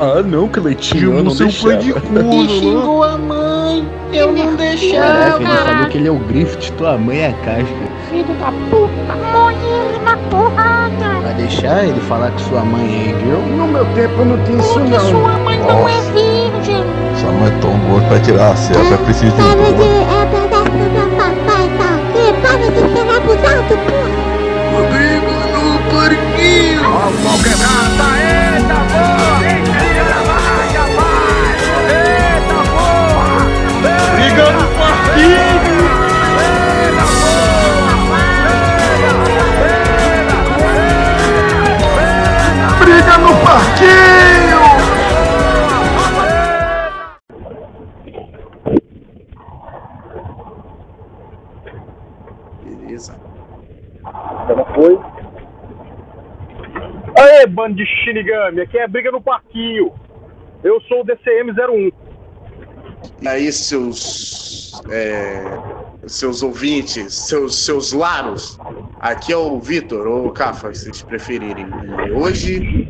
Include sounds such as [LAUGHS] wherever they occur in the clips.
Ah, não, Cleitinho, eu não seu pai de corno, E né? xingou a mãe. Eu não Caraca, deixava. ele falou que ele é o Griffith, tua mãe é a casca. Filho da puta, morre ele na porrada. Vai deixar ele falar que sua mãe é girl? No meu tempo não tinha isso Porque não. sua mãe não é virgem. Sua mãe é tão gorda pra tirar a selva, é preciso de um Para de. É tá aqui. Para de ser abusado, porra. Rodrigo no parquinho. Briga Aê, bando de Shinigami, aqui é briga no parquinho. Eu sou o DCM-01. E aí, seus. é, seus ouvintes, seus, seus laros. Aqui é o Vitor, ou o Cafa, se vocês preferirem. E hoje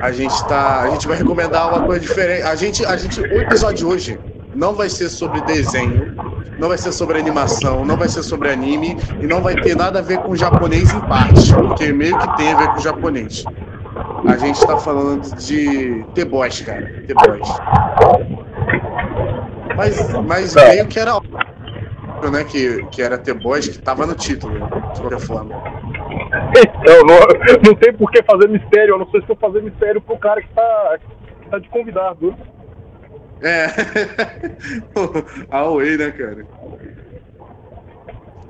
a gente tá. A gente vai recomendar uma coisa diferente. A gente, a gente, o episódio de hoje não vai ser sobre desenho, não vai ser sobre animação, não vai ser sobre anime e não vai ter nada a ver com japonês em parte, porque meio que tem a ver com japonês. A gente tá falando de The Boys, cara. The Boys. Mas, mas meio que era óbvio, né? Que, que era The Boys, que tava no título, né, de qualquer forma. [LAUGHS] Então, não, não tem por que fazer mistério. Eu não sei se eu fazer mistério pro cara que tá, que tá de convidado. É. [LAUGHS] A Away, né, cara?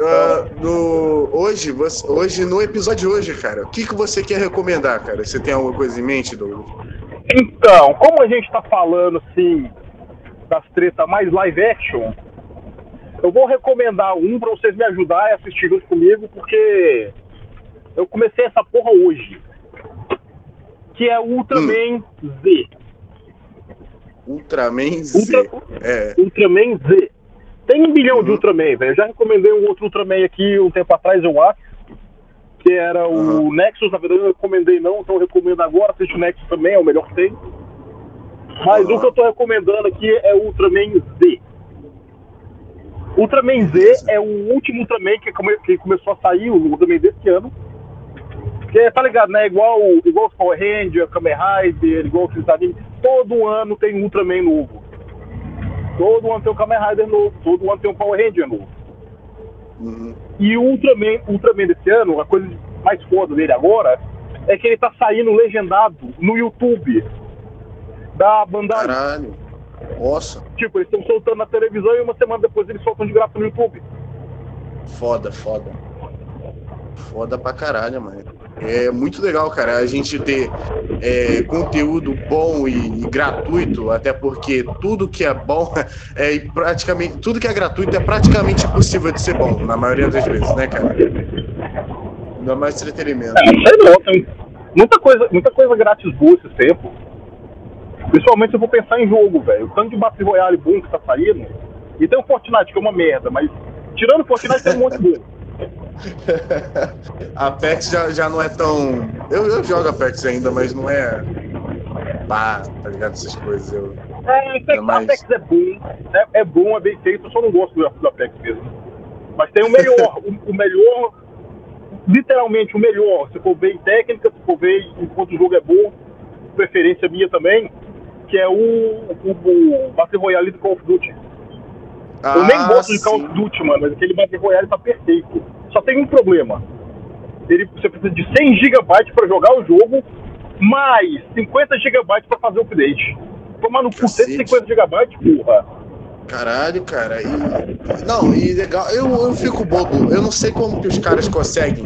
Ah, no, hoje, você- hoje, no episódio de hoje, cara, o que, que você quer recomendar, cara? Você tem alguma coisa em mente, Douglas? Então, como a gente tá falando assim das tretas mais live action, eu vou recomendar um pra vocês me ajudarem a assistir junto comigo, porque eu comecei essa porra hoje. Que é o Ultraman Z. Ultraman Z. Ultra- É. Ultraman Z. Tem um bilhão de Uhum. Ultraman, velho. Eu já recomendei um outro Ultraman aqui um tempo atrás, eu acho. Que era o Nexus, na verdade eu recomendei não, então eu recomendo agora. Assiste o Nexus também, é o melhor que tem. Mas Uhum. o que eu tô recomendando aqui é o Ultraman Z. Ultraman Z é o último Ultraman que, come- que começou a sair, o Ultraman desse ano. Porque, tá ligado, né? Igual, igual os Power Ranger, Kamen Rider, igual aqueles animes. Todo ano tem um Ultraman novo. Todo ano tem um Kamen Rider novo. Todo ano tem um Power Ranger novo. Uhum. E o Ultraman, Ultraman desse ano, a coisa mais foda dele agora, é que ele tá saindo legendado no YouTube da Bandai. Caralho. Nossa, Tipo, eles estão soltando na televisão e uma semana depois eles soltam de graça no YouTube. foda, foda. Foda pra caralho, mano. É muito legal, cara, a gente ter é, conteúdo bom e, e gratuito, até porque tudo que é bom [LAUGHS] é praticamente. Tudo que é gratuito é praticamente impossível de ser bom, na maioria das vezes, né, cara? Ainda mais entretenimento. É, sei não, tem muita coisa, muita coisa grátis boa esse tempo. Principalmente se eu vou pensar em jogo, velho. O tanto de Battle Royale boom que tá saindo. E tem o Fortnite, que é uma merda, mas tirando o Fortnite tem um monte [LAUGHS] [LAUGHS] bom. Apex já, já não é tão. Eu, eu jogo Apex ainda, mas não é. Pá, tá ligado? Essas coisas. Eu... É, É mais- Apex é bom, é, é bom, é bem feito, eu só não gosto do, do Apex mesmo. Mas tem o melhor, [LAUGHS] o, o melhor, literalmente o melhor, se for ver em técnica, se for ver enquanto o jogo é bom, preferência minha também, que é o, o, o Battle Royale do Call of Duty. Eu nem Ah, gosto de Call sim. of Duty, mano, mas aquele Battle Royale tá perfeito. Só tem um problema. Ele, você precisa de 100 GB pra jogar o jogo, mais 50 GB pra fazer o update. Tomar no cu Cacete. 150 GB, porra. Caralho, cara. E, não, e legal. Eu, eu fico bobo. Eu não sei como que os caras conseguem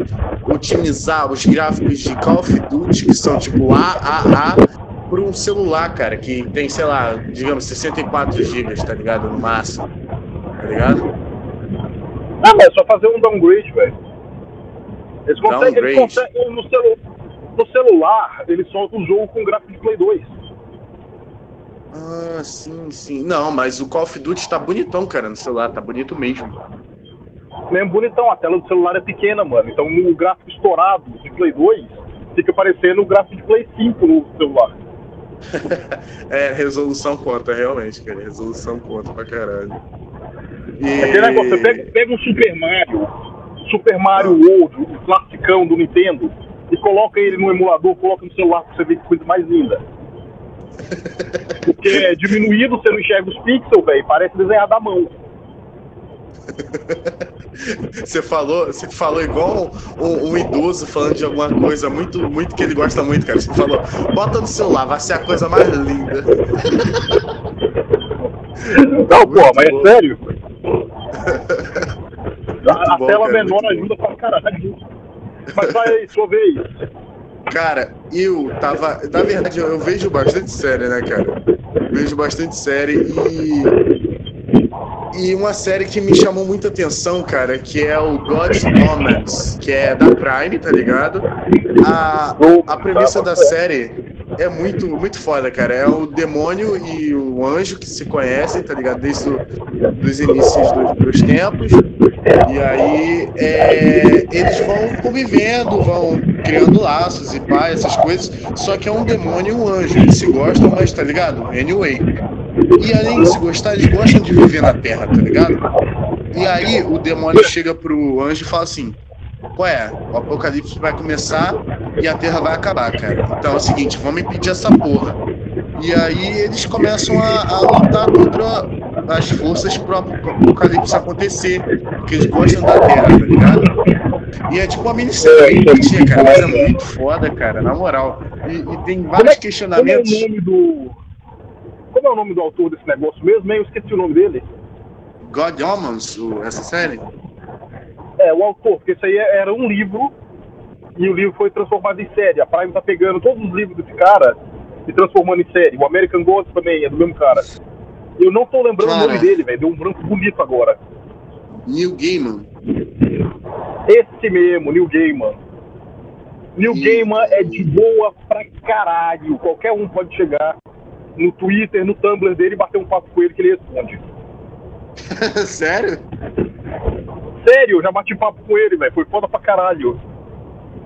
otimizar os gráficos de Call of Duty, que são tipo AAA, por um celular, cara, que tem, sei lá, digamos, 64 GB, tá ligado? No máximo. Tá ligado? Ah, mas é só fazer um downgrade, velho. Eles conseguem, eles Downgrade. conseguem no, celu no celular, eles soltam o jogo com gráfico de Play 2. Ah, sim, sim. Não, mas o Call of Duty tá bonitão, cara, no celular. Tá bonito mesmo. Mesmo bonitão, a tela do celular é pequena, mano. Então o gráfico estourado de Play 2 fica parecendo o gráfico de Play 5 no celular. [LAUGHS] É, resolução conta, realmente, cara. Resolução conta pra caralho. E... Aquele negócio, você pega, pega um Super Mario, Super Mario World, o classicão do Nintendo, e coloca ele no emulador, coloca no celular pra você ver que coisa mais linda. [LAUGHS] Porque é diminuído, você não enxerga os pixels, velho, parece desenhado à mão. [LAUGHS] Você falou, você falou igual um, um idoso falando de alguma coisa muito, muito que ele gosta muito, cara. Você falou, bota no celular, vai ser a coisa mais linda. Não, pô, mas bom. é sério. [LAUGHS] A, a bom, tela cara, menor ajuda pra caralho. Mas vai aí, sua vez. Cara, eu tava. Na verdade, eu, eu vejo bastante série, né, cara? Vejo bastante série e. E uma série que me chamou muita atenção, cara, que é o God's Nomads, que é da Prime, tá ligado? A, a premissa da série é muito, muito foda, cara. É o demônio e o anjo que se conhecem, tá ligado? Desde o, dos inícios dos, dos tempos. E aí é, eles vão convivendo, vão criando laços e pá, essas coisas. Só que é um demônio e um anjo. Eles se gostam, mas tá ligado? Anyway. E além de se gostar, eles gostam de viver na Terra, tá ligado? E aí o demônio chega pro anjo e fala assim: Qual é? O apocalipse vai começar e a Terra vai acabar, cara. Então é o seguinte, vamos impedir essa porra. E aí eles começam a, a lutar contra as forças pro apocalipse acontecer. Porque eles gostam da Terra, tá ligado? E é tipo uma minissérie bem bonitinha, cara. Mas é muito foda, cara, na moral. E, e tem vários Como é o questionamentos. nome do. É o nome do autor desse negócio mesmo? Eu esqueci o nome dele. God Omens, essa série? É, o autor, porque isso aí era um livro e o livro foi transformado em série. A Prime tá pegando todos os livros desse cara e transformando em série. O American Gods também é do mesmo cara. Eu não tô lembrando Cara. o nome dele, velho. Deu um branco bonito agora. Neil Gaiman. Esse mesmo, Neil Gaiman. Neil. Gaiman é de boa pra caralho. Qualquer um pode chegar no Twitter, no Tumblr dele bater um papo com ele que ele responde. [LAUGHS] Sério? Sério, já bati papo com ele, velho. Foi foda pra caralho.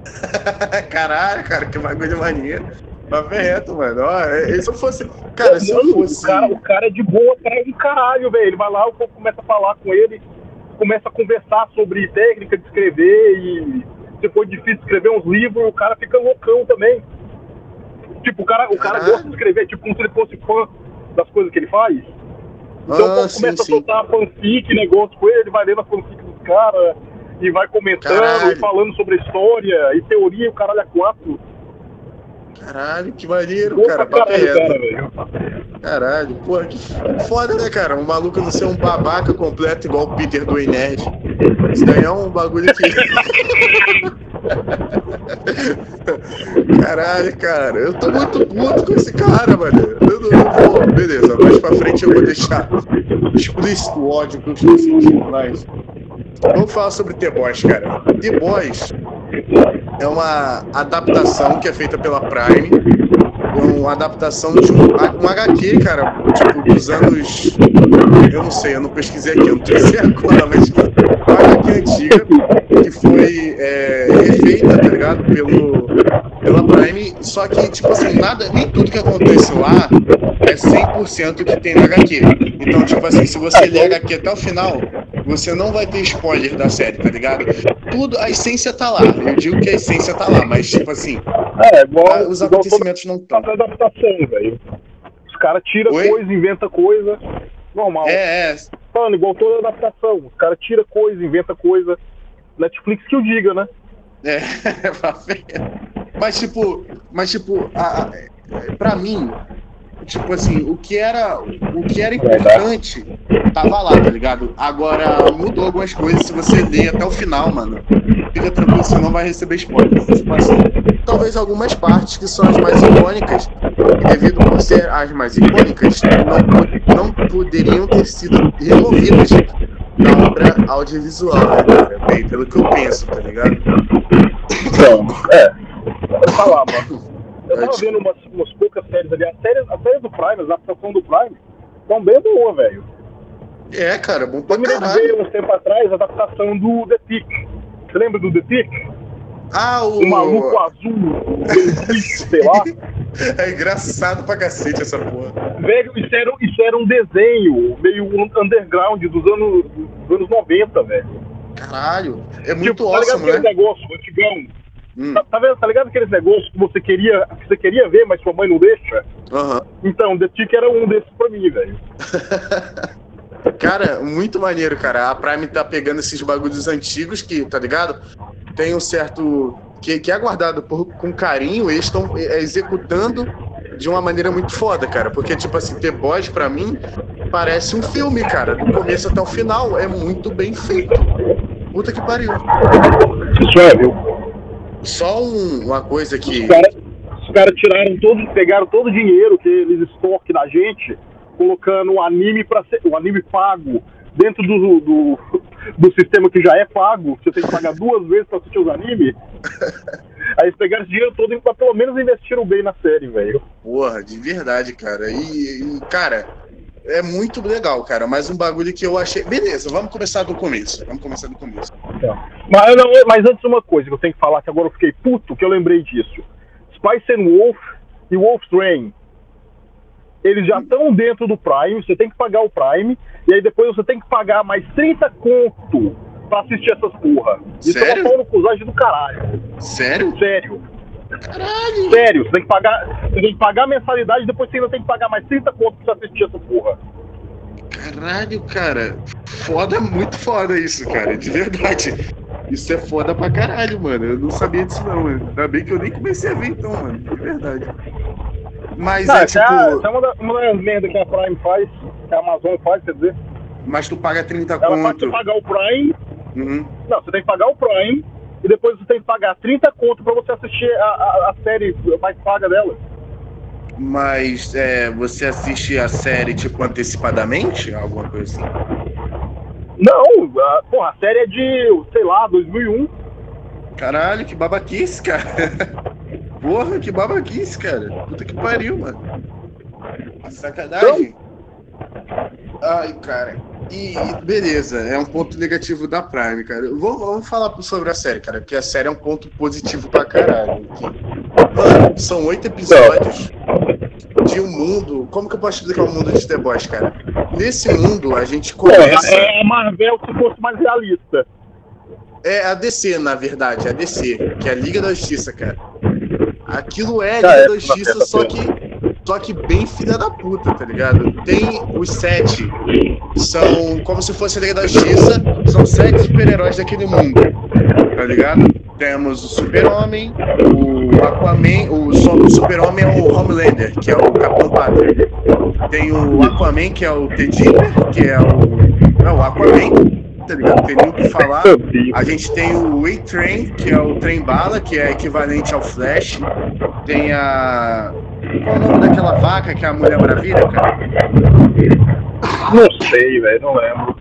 [LAUGHS] Caralho, cara, que bagulho maneiro. Papo reto, mano. Ó, é- se eu fosse. Cara, se eu fosse. o, cara, o cara é de boa pra um caralho, velho. Ele vai lá, o povo começa a falar com ele, começa a conversar sobre técnica de escrever e se for difícil escrever uns livros, o cara fica loucão também. Tipo, o cara, o cara Caralho. gosta de escrever, tipo, como se ele fosse fã das coisas que ele faz. Então, o Ah, povo sim, começa a sim. soltar fanfic, negócio com ele, ele vai lendo a fanfic dos caras e vai comentando Caralho. e falando sobre a história e teoria e o caralho é quatro. Caralho, que maneiro, Boa cara. caralho, cara, velho. Caralho, porra, que foda, né, cara? Um maluco não ser um babaca completo igual o Peter do Nerd. Isso daí é um bagulho que. [LAUGHS] Caralho, cara, eu tô muito puto com esse cara, mano. Eu não, não vou. Beleza, mais pra frente eu vou deixar explícito o ódio que eu estou sentindo, mas. Vamos falar sobre The Boys, cara. The Boys é uma adaptação que é feita pela Prime uma adaptação de um, um HQ, cara, tipo, dos anos. Eu não sei, eu não pesquisei aqui, eu não sei [LAUGHS] agora, mas uma HQ antiga que foi é, refeita, tá ligado? Pelo, pela Prime. Só que, tipo assim, nada, nem tudo que acontece lá é 100% que tem na HQ. Então, tipo assim, se você ler a HQ até o final, você não vai ter spoiler da série, tá ligado? Tudo, a essência tá lá. Eu digo que a essência tá lá, mas, tipo assim, É, igual, ah, os igual acontecimentos não estão. adaptação, velho. Os caras tiram Oi? coisa, inventa coisa. Normal. É, é. Mano, igual toda adaptação. Os caras tiram coisa, inventa coisa. Netflix que o diga, né? É, [LAUGHS] mas tipo, mas tipo, a, a- pra mim, tipo assim, o que era, o que era importante tava lá, tá ligado? Agora mudou algumas coisas, se você ler até o final, mano, fica tranquilo, você não vai receber spoiler. Tipo assim, talvez algumas partes que são as mais icônicas, devido por ser as mais icônicas, não, não poderiam ter sido removidas da obra audiovisual, né, cara? Bem, pelo que eu penso, tá ligado? Então, é. Vou falar, mano. Eu tava tipo- vendo umas, umas poucas séries ali. As séries, as séries do Prime, as adaptações do Prime, são bem boas, velho. É, cara, bom pra Eu me caralho. lembrei uns tempo atrás a adaptação do The Tick. Você lembra do The Tick? Ah, o. O maluco azul, [LAUGHS] sei lá. É engraçado pra cacete essa porra. Velho, isso era, isso era um desenho meio underground dos anos, dos anos 90, velho. Caralho. É muito tipo, tá ligado awesome, aquele né? negócio antigão? Hum, Tá, tá vendo? Tá ligado aqueles negócios que você queria, que você queria ver, mas sua mãe não deixa? Aham. Então, The Tick era um desses pra mim, velho. [LAUGHS] Cara, muito maneiro, cara. A Prime tá pegando esses bagulhos antigos que, tá ligado? Tem um certo. que, que é guardado por, com carinho, eles estão executando de uma maneira muito foda, cara. Porque, tipo assim, The Boys, pra mim, parece um filme, cara. Do começo até o final. É muito bem feito. Puta que pariu. Isso é, viu? Só um- uma coisa que. Os caras cara tiraram todo, pegaram todo o dinheiro que eles estoquem da gente, colocando o anime para o anime pago dentro do, do, do sistema que já é pago, você tem que pagar duas vezes pra assistir os animes. [LAUGHS] Aí eles pegaram esse dinheiro todo e pelo menos investiram bem na série, velho. Porra, de verdade, cara. E, e, cara, é muito legal, cara. Mas um bagulho que eu achei. Beleza, vamos começar do começo. Vamos começar do começo. Mas, não, mas antes uma coisa que eu tenho que falar, que agora eu fiquei puto, que eu lembrei disso. Spice and Wolf e Wolf Train. Eles já estão dentro do Prime, você tem que pagar o Prime, e aí depois você tem que pagar mais 30 conto pra assistir essas porra. Isso é Sério? uma pau no cusagem do caralho. Sério? Sério. Caralho! Sério, você tem que pagar. Você tem que pagar a mensalidade e depois você ainda tem que pagar mais 30 conto pra você assistir essa porra. Caralho, cara. Foda, muito foda isso, cara. De verdade. Isso é foda pra caralho, mano. Eu não sabia disso, não, mano. Ainda bem que eu nem comecei a ver, então, mano. De verdade. Mas Não, é é, tipo. essa é uma, da- uma das merdas que a Prime faz, que a Amazon faz, quer dizer. Mas tu paga 30 Ela conto. você pagar o Prime. Uhum. Não, você tem que pagar o Prime e depois você tem que pagar 30 conto pra você assistir a, a, a série mais paga dela. Mas é, você assiste a série, tipo, antecipadamente? Alguma coisa assim? Não, a, porra, a série é de, sei lá, 2001. Caralho, que babaquice, cara. [LAUGHS] Porra, que babaquice, cara. Puta que pariu, mano. Sacanagem. Ai, cara. E beleza, é um ponto negativo da Prime, cara. Vamos, vamos falar sobre a série, cara, porque a série é um ponto positivo pra caralho. Que- Mano, são oito episódios de um mundo. Como que eu posso explicar o mundo de The Boys, cara? Nesse mundo, a gente começa. É a Marvel se fosse mais realista. É a DC, na verdade, a DC, que é a Liga da Justiça, cara. Aquilo é a Ah, Liga é, da Justiça, só que, só que bem filha da puta, tá ligado? Tem os sete, são como se fosse a Liga da Justiça, são sete super-heróis daquele mundo, tá ligado? Temos o Super-Homem, o Aquaman, o o Super-Homem é o Homelander, que é o Capitão Pátria. Tem o Aquaman, que é o T-Dipper, que é o. É o Aquaman, tá ligado? Tem nem o que falar. [LAUGHS] A gente tem o A-Train, que é o trem bala, que é equivalente ao Flash. Tem a. Qual é o nome daquela vaca que é a Mulher Maravilha, cara? Não sei, velho, não lembro.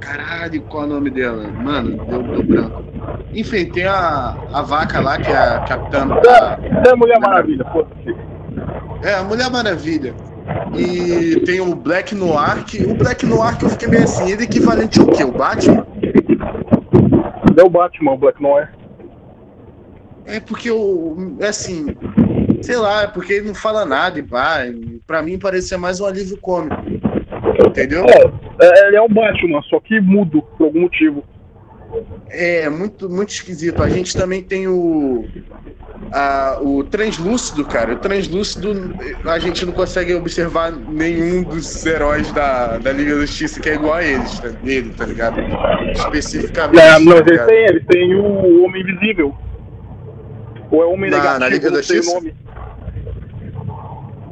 Caralho, qual é o nome dela? Mano, deu, deu branco. Enfim, tem a, a vaca lá, que é a Capitã. a- Você é Mulher Maravilha, foda-se. É, a Mulher Maravilha. E tem o Black Noir, que o Black Noir que eu fiquei meio assim, ele é equivalente ao quê? O Batman? Deu Batman, o Black Noir. É porque o. É assim. Sei lá, é porque ele não fala nada e pá. e Pra mim parece ser mais um alívio cômico. Entendeu? É, ele é um Batman, só que mudo, por algum motivo. É muito, muito esquisito. A gente também tem o. a- o translúcido, cara. O translúcido, a gente não consegue observar nenhum dos heróis da, da Liga da Justiça que é igual a eles, tá, dele, tá ligado? Especificamente. É, não, tá eles têm, eles têm o Homem Invisível. Ou é Homem Na- Negativo, na Liga da o Justiça? nome.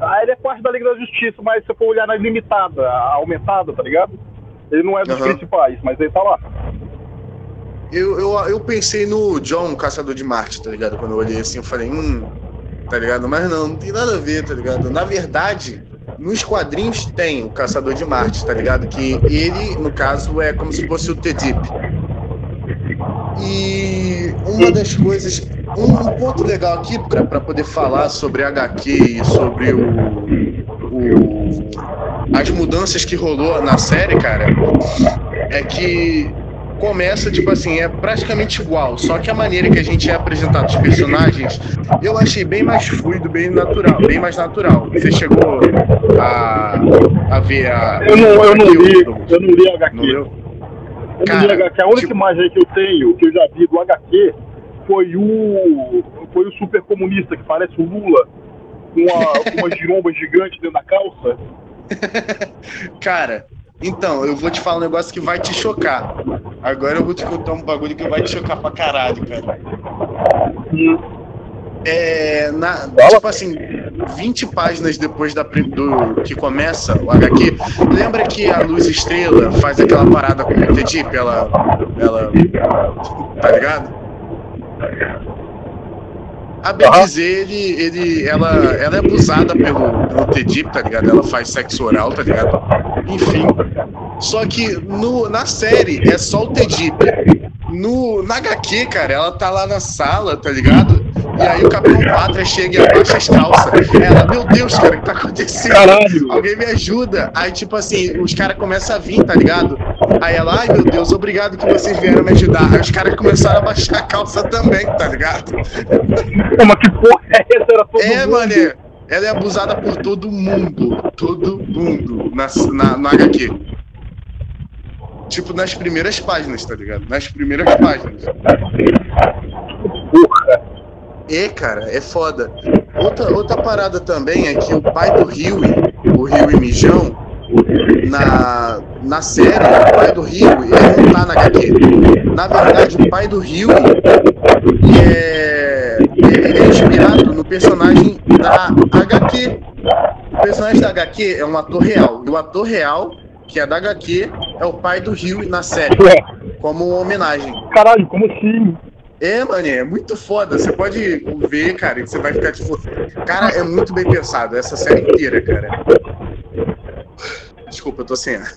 Ah, ele é parte da Liga da Justiça, mas se você for olhar na limitada, aumentada, tá ligado? Ele não é dos Aham. principais, mas ele tá lá. Eu, eu, eu pensei no John, Caçador de Marte, tá ligado? Quando eu olhei assim, eu falei, hum, tá ligado? Mas não, não tem nada a ver, tá ligado? Na verdade, nos quadrinhos tem o Caçador de Marte, tá ligado? Que ele, no caso, é como se fosse o T-Dip. E uma das coisas, um, ponto legal aqui pra poder falar sobre HQ e sobre o, o- as mudanças que rolou na série, cara, é que começa, tipo assim, é praticamente igual. Só que a maneira que a gente é apresentado os personagens, eu achei bem mais fluido, bem natural, bem mais natural. Você chegou a, a ver a. Eu não, eu não li, eu não li HQ. Não? Eu não Cara, li HQ. A única tipo- imagem que eu tenho, que eu já vi do HQ, foi o. Foi o super comunista que parece o Lula, com uma, com uma giromba gigante dentro da calça. [LAUGHS] Cara, então, eu vou te falar um negócio que vai te chocar. Agora eu vou te contar um bagulho que vai te chocar pra caralho, cara. É, na, tipo assim, 20 páginas depois da, do que começa o HQ, lembra que a Luz Estrela faz aquela parada com o Tedip? Ela, ela. Tá ligado? A bem dizer, ele, ele, ela, ela é abusada pelo, pelo Tedip, tá ligado? Ela faz sexo oral, tá ligado? Enfim. Só que no, na série é só o Tedip. No, na HQ, cara, ela tá lá na sala, tá ligado? E aí o Capitão Pátria chega e abaixa as calças. Ela, meu Deus, cara, o que tá acontecendo? Caralho! Alguém me ajuda. Aí, tipo assim, os caras começam a vir, tá ligado? Aí ela, ai meu Deus, obrigado que vocês vieram me ajudar. Aí os caras começaram a baixar a calça também, tá ligado? Pô, mas que porra é essa? Era todo É, mundo. mané. Ela é abusada por todo mundo. Todo mundo na, na, no HQ. Tipo, nas primeiras páginas, tá ligado? Nas primeiras páginas. Porra. É, cara, é foda. Outra, outra parada também é que o pai do Rio, o Rio Mijão, na, na série, o pai do Rio, ele não tá na HQ. Na verdade, o pai do Rio é, é inspirado no personagem da HQ. O personagem da HQ é um ator real. E o ator real, que é da HQ, é o pai do Rio na série, como homenagem. caralho, como assim? É, mano, é muito foda. Você pode ver, cara, e você vai ficar tipo. Cara, é muito bem pensado, essa série inteira, cara. Desculpa, eu tô sem ar.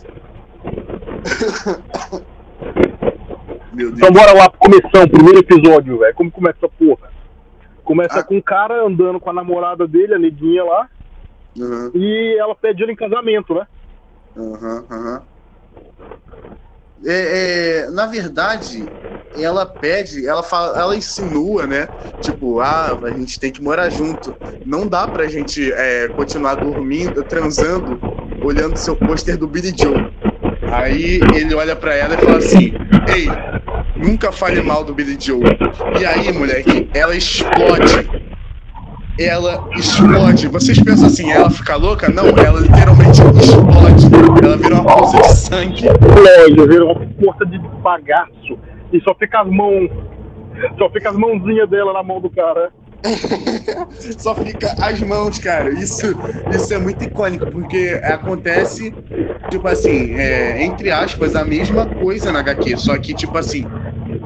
Então bora lá pro começo, primeiro episódio, velho. Como começa essa porra? Começa Ah. com um cara andando com a namorada dele, a neguinha lá, Aham, e ela pede ele em casamento, né? aham, aham. É, é, na verdade, ela pede, ela fala, ela insinua, né? Tipo, ah, a gente tem que morar junto. Não dá pra gente é, continuar dormindo, transando, olhando seu pôster do Billy Joe. Aí ele olha pra ela e fala assim: Ei, nunca fale mal do Billy Joe. E aí, moleque, ela explode. Ela explode. Vocês pensam assim, ela fica louca? Não, ela literalmente explode. Ela vira uma poça de sangue. Lógico, vira uma porta de bagaço. E só fica as mãos. Só fica as mãozinhas dela na mão do cara. [LAUGHS] Só fica as mãos, cara. Isso, isso é muito icônico, porque acontece, tipo assim, é, entre aspas, a mesma coisa na HQ. Só que, tipo assim,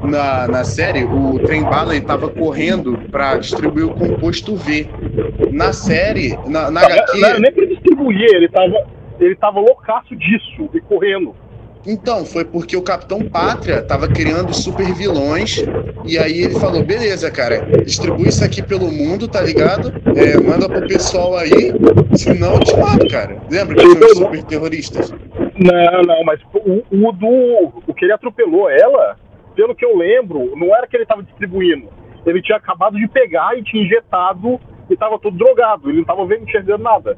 na, na série, o Trem Bala ele tava correndo pra distribuir o composto V. Na série, na, na Não, HQ. nem pra distribuir, ele tava. Ele tava loucaço disso e correndo. Então, foi porque o Capitão Pátria tava criando super vilões. E aí ele falou: beleza, cara, distribui isso aqui pelo mundo, tá ligado? É, manda pro pessoal aí, senão eu te mato, cara. Lembra que são os super terroristas? Não, não, mas o, o do. O que ele atropelou ela, pelo que eu lembro, não era que ele tava distribuindo. Ele tinha acabado de pegar e tinha injetado e tava todo drogado. Ele não tava vendo, enxergando nada.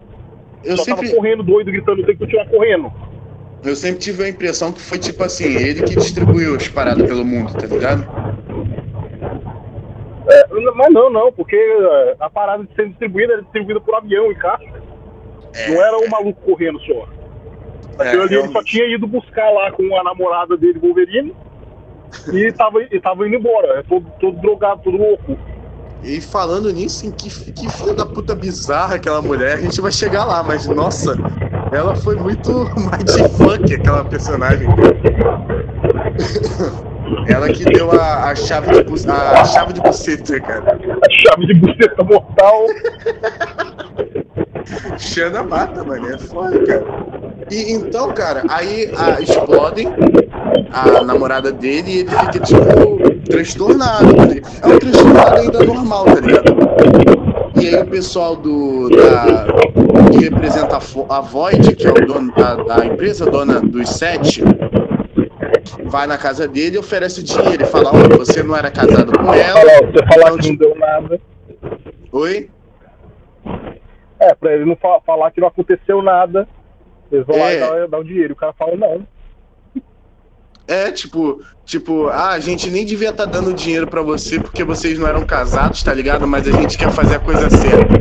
Eu Só sempre, tava correndo doido, gritando, tem que continuar correndo. Eu sempre tive a impressão que foi tipo assim: ele que distribuiu as paradas pelo mundo, tá ligado? É, mas não, não, porque é, a parada de ser distribuída era distribuída por avião e caixa. Não era o maluco correndo só. É, Aquilo ali ele só tinha ido buscar lá com a namorada dele, Wolverine, e tava, e tava indo embora, é todo, todo drogado, todo louco. E falando nisso, em que, que filha da puta bizarra aquela mulher, a gente vai chegar lá, mas nossa, ela foi muito [LAUGHS] mindfuck, aquela personagem. Ela que deu a, a chave de a chave de buceta, cara. A chave de buceta mortal. Xana mata, mano, é foda, cara. E então, cara, aí a, explodem a namorada dele e ele fica, tipo, transtornado. tá? É um transtornado ainda normal, tá ligado? E aí o pessoal do. Da, que representa a, a Void, que é o dono da, da empresa, dona dos sete, vai na casa dele e oferece dinheiro. E fala, olha, você não era casado com ela. Fala, Você falar Então, que não tipo- deu nada. Oi? É, pra ele não fa- falar que não aconteceu nada. Eles vão lá É. e dá, dá o dinheiro. O cara fala, não. É, tipo, tipo, ah, a gente nem devia estar dando dinheiro pra você porque vocês não eram casados, tá ligado? Mas a gente quer fazer a coisa certa.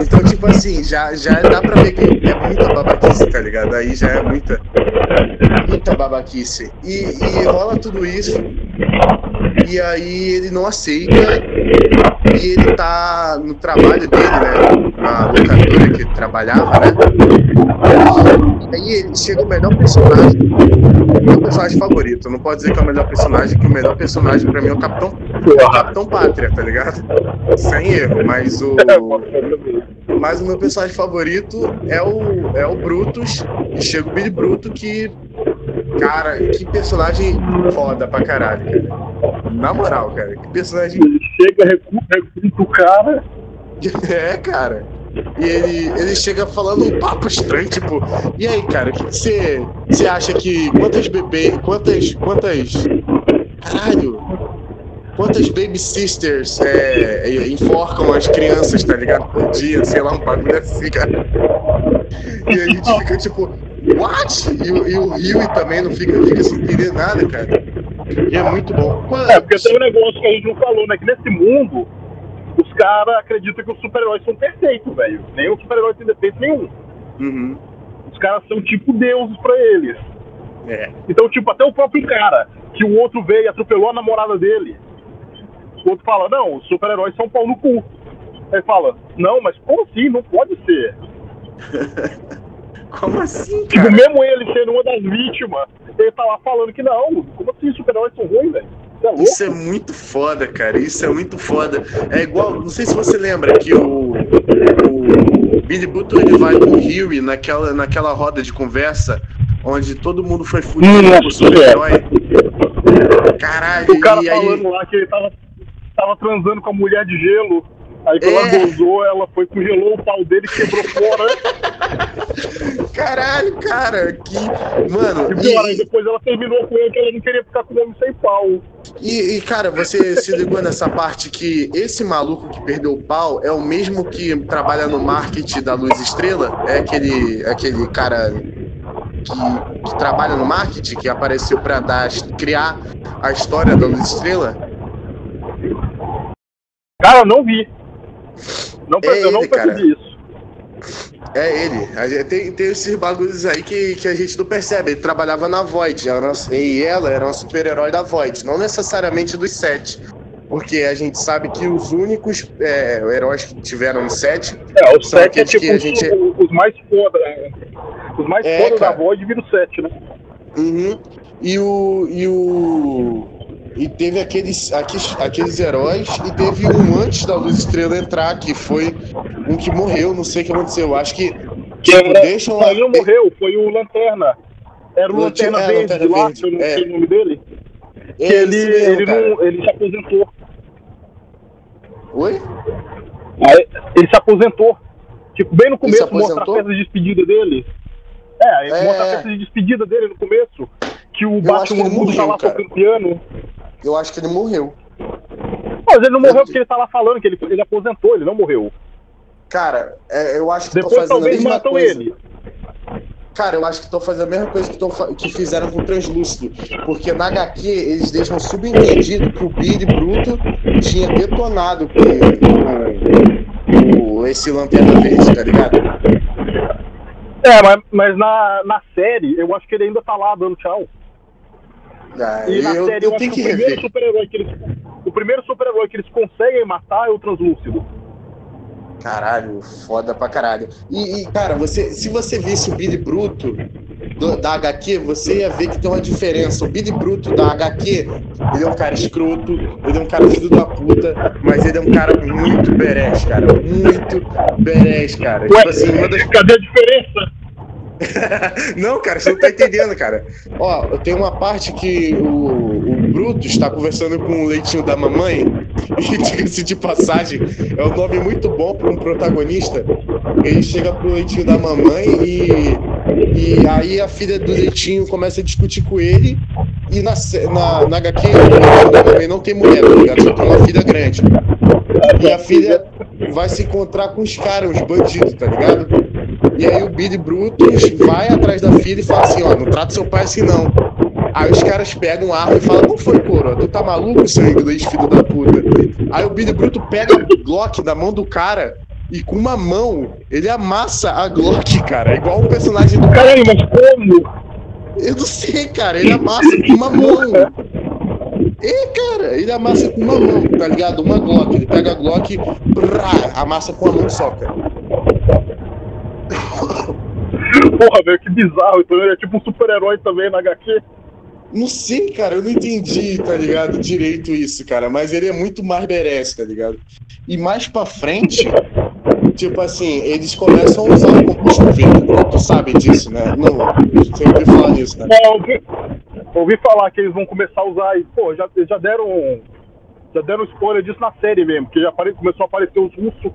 Então, tipo assim, já, já dá pra ver que é muita babaquice, tá ligado? Aí já é muita, muita babaquice. E, e rola tudo isso, e aí ele não aceita, e ele tá no trabalho dele, né? Na locadora que ele trabalhava, né? Aí ele chega o melhor personagem meu personagem favorito. Não pode dizer que é o melhor personagem, que o melhor personagem pra mim é o Capitão, é o Capitão Pátria, tá ligado? Sem erro, mas o. Mas o meu personagem favorito é o, é o Brutus. E chega o Billy Bruto que. Cara, que personagem foda pra caralho, cara. Na moral, cara, que personagem Ele chega, recruta, o cara. [LAUGHS] é, cara. E ele, ele chega falando um papo estranho, tipo, e aí, cara, o que você você acha que. Quantas bebês. Quantas. Quantas. Caralho! Quantas baby sisters é, enforcam as crianças, tá ligado? Por dia, sei lá, um bagulho assim, cara. E a gente [LAUGHS] fica tipo, what? E, o- e o Rio também não fica, fica sem entender nada, cara. E é muito bom. É, porque tem um negócio que a gente não falou, né? Que nesse mundo, os caras acreditam que os super-heróis são perfeitos, velho. Nenhum super-herói tem defeito nenhum. Uhum. Os caras são tipo deuses pra eles. É. Então, tipo, até o próprio cara, que o outro veio e atropelou a namorada dele. O outro fala, não, os super-heróis são pau no cu. Aí fala, não, mas como assim? Não pode ser. [LAUGHS] Como assim, Tipo, cara? mesmo ele sendo uma das vítimas, ele tá lá falando que não, como assim os super-heróis são ruins, velho? Você é? Isso é muito foda, cara. Isso é muito foda. É igual, não sei se você lembra que o, o Billy Button ele vai com o Huey naquela, naquela roda de conversa onde todo mundo foi fudido Nossa, por super-herói. Caralho, O cara e aí. falando lá que ele tava, tava transando com a mulher de gelo. Aí quando É. ela gozou, ela foi, congelou o pau dele e quebrou fora. Caralho, cara, que. Mano, E pior, e, depois ela terminou com ele que ela não queria ficar com o homem sem pau. e, e, cara, você se ligou nessa parte que esse maluco que perdeu o pau é o mesmo que trabalha no marketing da Luz Estrela? É aquele, aquele cara que, que trabalha no marketing, que apareceu pra dar, criar a história da Luz Estrela? Cara, eu não vi. Não, É eu não ele, cara. percebi isso. É ele. A gente- tem, tem esses bagulhos aí que, que a gente não percebe. Ele trabalhava na Void. Ela, e ela era uma super-herói da Void. Não necessariamente dos sete. Porque a gente sabe que os únicos é, heróis que tiveram no set É, os São sete é tipo que a os, gente- os mais foda, né? Os mais É, foda da cara. Void viram sete, né? Uhum. E o. E o. E teve aqueles, aqueles, aqueles heróis e teve um antes da Luz Estrela entrar, que foi um que morreu, não sei o que aconteceu. Acho que. Tipo, deixam Aí não morreu, foi o Lanterna. Era o Lanterna- Lanterna é, Verde Lanterna lá, Verde, que eu não é. sei o nome dele. Que É ele, mesmo, ele, não, ele se aposentou. Oi? Aí, ele se aposentou. Tipo, bem no começo, mostra a festa de despedida dele. É, É. mostra a festa de despedida dele no começo. Que o Eu que Batman ele Mundo tá morreu, lá cara. tocando piano. Eu acho que ele morreu. Mas ele não morreu porque ele tá lá falando que ele, ele aposentou, ele não morreu. Cara, é, eu acho que tô Depois fazendo a talvez mesma matam coisa. ele. Cara, eu acho que tô fazendo a mesma coisa que, tô que fizeram com o Translúcido. Porque na HQ eles deixam subentendido que o Billy Bruto tinha detonado o- esse Lanterna Verde, tá ligado? É, mas, mas na, na série, eu acho que ele ainda tá lá dando tchau. Ah, E na eu, série, eu eu, acho tenho que o primeiro super-herói que eles. O primeiro super-herói que eles conseguem matar é o Translúcido. Caralho, foda pra caralho. E, e, cara, você, se você visse o Billy Bruto do- da HQ, você ia ver que tem uma diferença. O Billy Bruto da HQ, ele é um cara escroto, ele é um cara filho da puta, mas ele é um cara muito berés, cara. Muito berés, cara. Ué, Tipo assim, uma das cadê a diferença? [LAUGHS] não, cara, você não tá entendendo, cara. Ó, tem uma parte que o, o Bruto está conversando com o leitinho da mamãe, [LAUGHS] e diga-se de passagem, é um nome muito bom para um protagonista. Ele chega pro leitinho da mamãe e, e aí a filha do leitinho começa a discutir com ele, E na, na, na HQ, da mamãe não tem mulher, tá ligado? Só tem uma filha grande. E a filha vai se encontrar com os caras, os bandidos, tá ligado? E aí o Billy Brutus vai atrás da filha e fala assim, ó, não trata seu pai assim não. Aí os caras pegam a arma e falam, não foi, coroa, tu tá maluco, seu inglês, filho da puta. Aí o Billy Bruto pega a Glock da mão do cara e com uma mão ele amassa a Glock, cara. É igual um personagem do Caralho, mas como? eu não sei, cara. Ele amassa com uma mão. É, cara, ele amassa com uma mão, tá ligado? Uma Glock. Ele pega a Glock e brá, amassa com a mão só, cara. [LAUGHS] Porra, velho, que bizarro. Então ele é tipo um super-herói também na HQ. Não sei, cara, eu não entendi, tá ligado? Direito isso, cara. Mas ele é muito mais merece, tá ligado? E mais pra frente, tipo assim, eles começam a usar o composto verde. Tu sabe disso, né? Não, você ouviu falar disso, né? Não, ouvi, ouvi falar que eles vão começar a usar e, pô, já, já deram. Já deram spoiler disso na série mesmo, que já apare, começou a aparecer os russos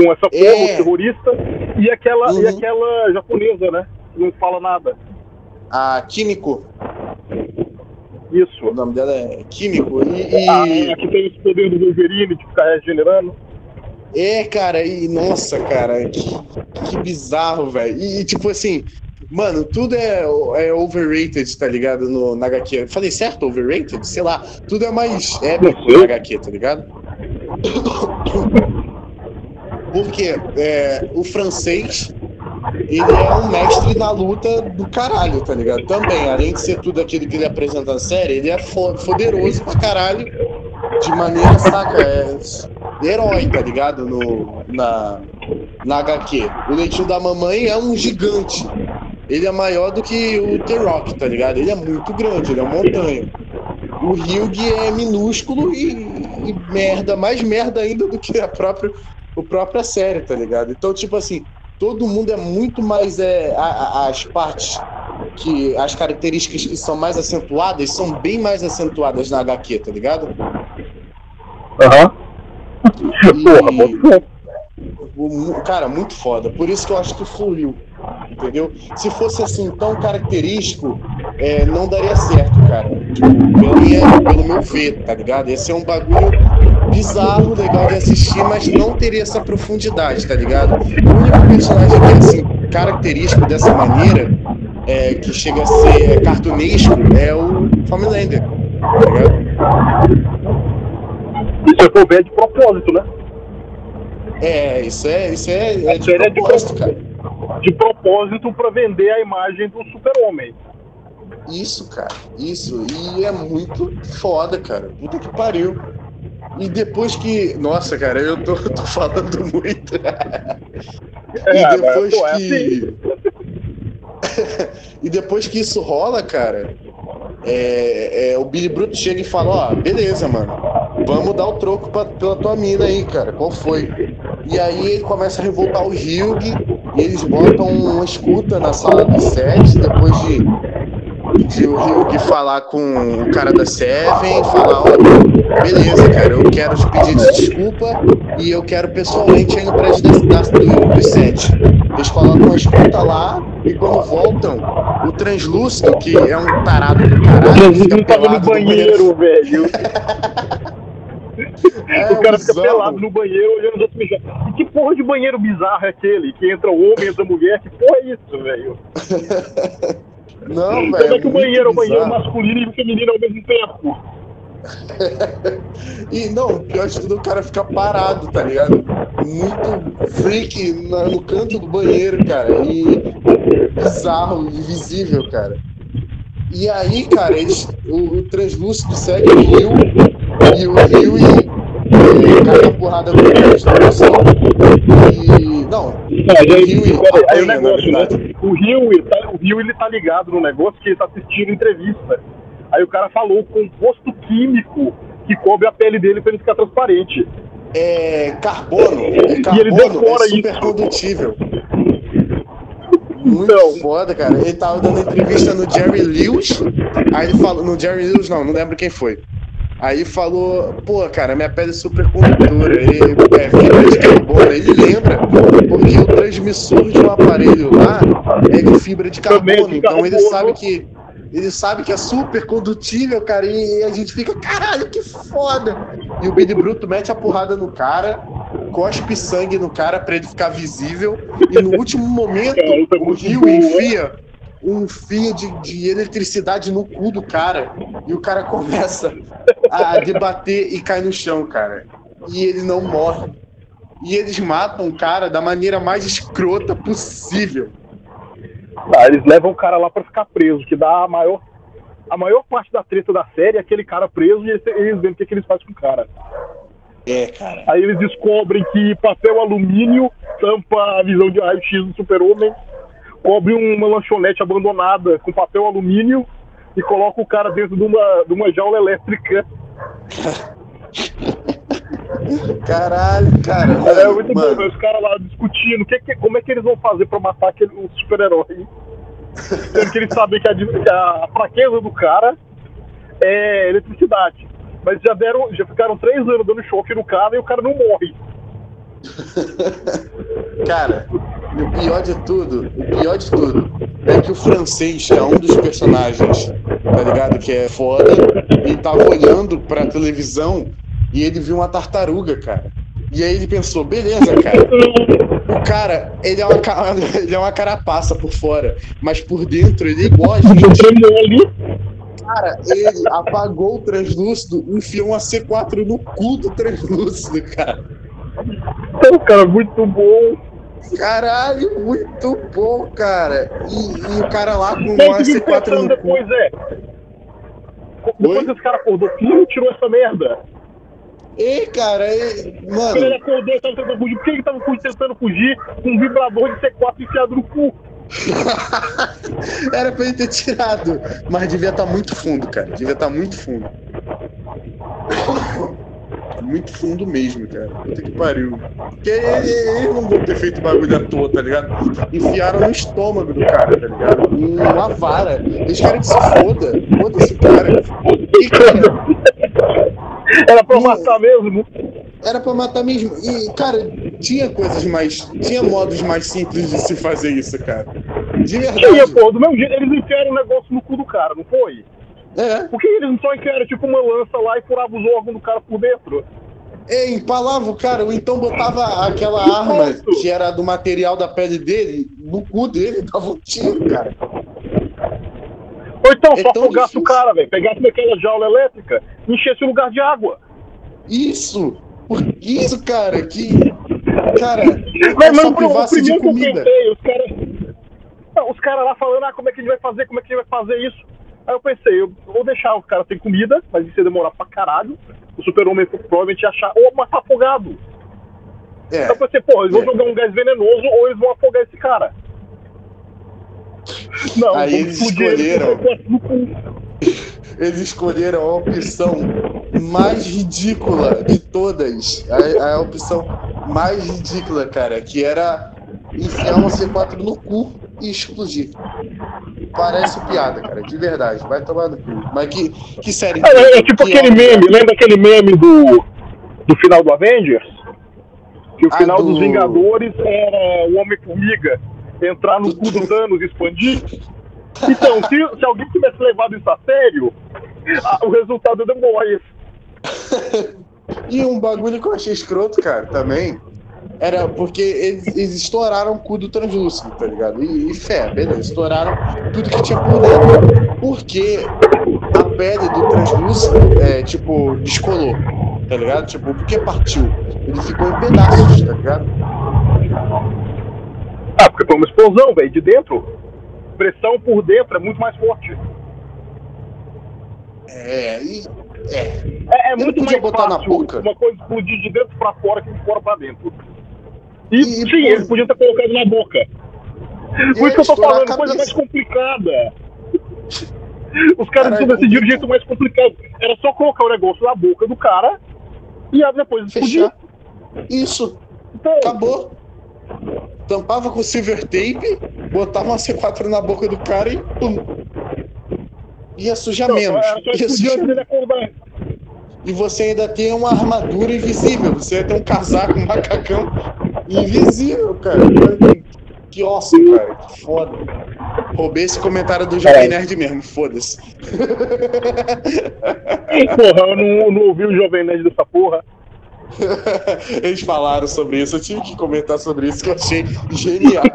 com essa É. terrorista, e aquela, e Uhum. aquela japonesa, né? Que não fala nada. A Químico, Isso. o nome dela é Químico. E, A, e- a que tem esse poder do Wolverine de ficar regenerando. É, cara, e nossa, cara, que, que bizarro, velho. E, tipo assim, mano, tudo é, é overrated, tá ligado? No, na HQ. Eu Falei certo? Overrated? Sei lá. Tudo é mais épico na HQ, tá ligado? Porque é, o francês, ele é um mestre na luta do caralho, tá ligado? Também, além de ser tudo aquilo que ele apresenta na série, ele é poderoso pra caralho de maneira, saca, é herói, tá ligado? No, na, na HQ. O leitinho da mamãe é um gigante. Ele é maior do que o The Rock, tá ligado? Ele é muito grande, ele é uma montanha. O Hyug é minúsculo e, e merda, mais merda ainda do que a própria, a própria série, tá ligado? Então, tipo assim, todo mundo é muito mais. É, a- a- as partes que. As características que são mais acentuadas são bem mais acentuadas na HQ, tá ligado? Aham. E- Porra. O Cara, muito foda. Por isso que eu acho que fluiu. Entendeu? Se fosse assim tão característico, é, não daria certo, cara. Tipo, pelo, minha, pelo meu ver, tá ligado? Ia ser um bagulho bizarro, legal de assistir, mas não teria essa profundidade, tá ligado? O único personagem que é assim, característico dessa maneira, é, que chega a ser cartunesco, é o Homelander. Tá ligado? Isso é ver de propósito, né? É, isso é, isso é, é de é propósito, cara. De propósito pra vender a imagem do super-homem. Isso, cara, isso. E é muito foda, cara. Puta que pariu. E depois que. Nossa, cara, eu tô, tô falando muito. É, e depois é que. [LAUGHS] e depois que isso rola, cara, é, é, o Billy Bruto chega e fala: Ó, beleza, mano, vamos dar o troco pra, pela tua mina aí, cara. Qual foi? E aí ele começa a revoltar o Hyug e eles botam uma escuta na sala do set depois de de o Ryuk falar com o cara da Seven, falar, ó, beleza, cara, eu quero te pedir desculpa e eu quero pessoalmente ir no prédio da, da, do, do set. Eles colocam a escuta lá e quando voltam, o translúcido, que é um tarado do caralho, fica não tava no pelado banheiro, velho. [LAUGHS] É, o cara fica bizarro. pelado no banheiro olhando os outros mijar. E que porra de banheiro bizarro é aquele? Que entra o homem, entra a mulher? Que porra é isso, velho? [LAUGHS] Não, Como velho. é que o banheiro é o banheiro masculino e o feminino ao mesmo tempo? [LAUGHS] E não, pior de tudo, o cara fica parado, tá ligado? Muito freak na- no canto do banheiro, cara. E bizarro, invisível, cara. E aí, cara, eles, o, o translúcido segue o Rio e o Rio e é, cai na porrada com o translúcido. E. Não, Não, aí, Rio e aí o na negócio, né? O Rio, ele tá, o Rio ele tá ligado no negócio que ele tá assistindo entrevista. Aí o cara falou composto químico que cobre a pele dele pra ele ficar transparente. é carbono. E ele carbono decora é isso. super condutível. Muito Então. foda, cara. Ele tava dando entrevista no Jerry Lewis. Aí ele falou. No Jerry Lewis, não, não lembro quem foi. Aí falou, pô, cara, minha pele é super condutora, e, é fibra de carbono. Ele lembra, porque o transmissor de um aparelho lá é de fibra de carbono. Então ele sabe que Ele sabe que é super condutível, cara, e a gente fica, caralho, que foda! E o Billy Bruto mete a porrada no cara, cospe sangue no cara pra ele ficar visível, e no último momento o Rio enfia um fio de, de eletricidade no cu do cara, e o cara [LAUGHS] começa a debater e cai no chão, cara. E ele não morre. E eles matam o cara da maneira mais escrota possível. Ah, eles levam o cara lá pra ficar preso, que dá a maior, a maior parte da treta da série é aquele cara preso e eles, eles vendo o que, que eles fazem com o cara. É, cara. Aí eles descobrem que papel alumínio tampa a visão de raio-x do super-homem, cobre uma lanchonete abandonada com papel alumínio e coloca o cara dentro de uma, de uma jaula elétrica. [LAUGHS] Caralho, cara. é mano, muito mano. bom ver os caras lá discutindo que, que- como é que eles vão fazer pra matar aquele o super-herói. Sendo que eles sabem que a, que a fraqueza do cara é eletricidade. Mas já deram, já ficaram três anos dando choque no cara e o cara não morre. [LAUGHS] Cara, e o pior de tudo, o pior de tudo, é que o francês, é um dos personagens, tá ligado? Que é foda, ele tava olhando pra televisão e ele viu uma tartaruga, cara. E aí ele pensou, beleza, cara. O cara, ele é uma, [LAUGHS] ele é uma carapaça por fora, mas por dentro ele é igual a gente. Cara, ele apagou o translúcido e enfiou uma C4 no cu do translúcido, cara. Então, cara, muito bom. Caralho, muito bom, cara. E, e o cara lá com uma o que eu fico C4 pensando no cu. depois é. Depois Oi? esse cara acordou, quem tirou essa merda? Ei, cara, ei, Quando ele mano, acordou tava tentando fugir, por que ele tava tentando fugir com um vibrador de C4 enfiado no cu? [LAUGHS] era pra ele ter tirado. Mas devia estar muito fundo, cara. Devia estar muito fundo. Muito fundo mesmo, cara. Puta que pariu. Porque ele- eles não vão ter feito bagulho à toa, tá ligado? Enfiaram no estômago do cara, tá ligado? Uma vara. Eles querem que se foda. Foda-se, cara. E, cara, Era pra matar mesmo. Era pra matar mesmo. E, cara, tinha coisas mais. Tinha modos mais simples de se fazer isso, cara. De Tinha, verdade. pô, do mesmo jeito, eles enfiaram um negócio no cu do cara, não foi? É. Por que eles não só enfiaram tipo uma lança lá e furavam os órgãos do cara por dentro? É, empalava o cara, ou então botava aquela arma que era do material da pele dele no cu dele, dava um tiro, cara. Ou então É só afogasse o cara, velho, pegasse naquela jaula elétrica e enchesse o lugar de água. Isso! Por isso, cara, que. Cara, Mas, é só mas o privasse de que eu comida. pensei, os caras. Os caras lá falando, ah, como é que a gente vai fazer, como é que a gente vai fazer isso? Aí eu pensei, eu vou deixar os caras sem comida, mas isso ia demorar pra caralho. O super-homem provavelmente ia achar, ou matar afogado. É, Então eu pensei, pô, eles vão É. jogar um gás venenoso ou eles vão afogar esse cara. Não, Aí eles escolheram. com o no cu. [LAUGHS] eles escolheram a opção mais ridícula de todas. A, a opção mais ridícula, cara, que era enfiar uma C4 no cu e explodir. Parece piada, cara, de verdade. Vai tomar no cu. Mas que, que série. É, é tipo que aquele obra. meme, lembra aquele meme do, do final do Avengers? Que o Ah, final do- dos Vingadores era o Homem-Formiga entrar no cu [LAUGHS] do Thanos e expandir. Então, se, se alguém tivesse levado isso a sério, a- o resultado demorou [LAUGHS] esse. E um bagulho que eu achei escroto, cara, também, era porque eles, eles estouraram o cu do translúcido, tá ligado? E, e fé, beleza, estouraram tudo que tinha por dentro. Porque a pele do translúcido, é, tipo, descolou, tá ligado? Tipo, porque partiu. Ele ficou em pedaços, tá ligado? Ah, porque foi uma explosão, velho, de dentro. Pressão por dentro é muito mais forte. É, e. É. É, é muito mais botar na fácil boca? uma coisa explodir de dentro pra fora que de fora pra dentro. E, E, sim, pô- eles podiam ter colocado na boca. Por isso que eu tô falando, coisa mais complicada. [LAUGHS] Os caras Caralho, decidiram de jeito mais complicado. Era só colocar o negócio na boca do cara e depois. Fechar. Isso. Então, Acabou. Tampava com silver tape, botava uma C4 na boca do cara e pum. Ia sujar não, menos. Ia sujar. E você ainda tem uma armadura invisível. Você ia ter um casaco, um macacão invisível, cara. Que awesome, cara. Que foda. Roubei esse comentário do Jovem Nerd mesmo, foda-se. [LAUGHS] Porra, eu não, não ouvi o Jovem Nerd dessa porra. [LAUGHS] Eles falaram sobre isso, eu tive que comentar sobre isso que eu achei genial. [LAUGHS]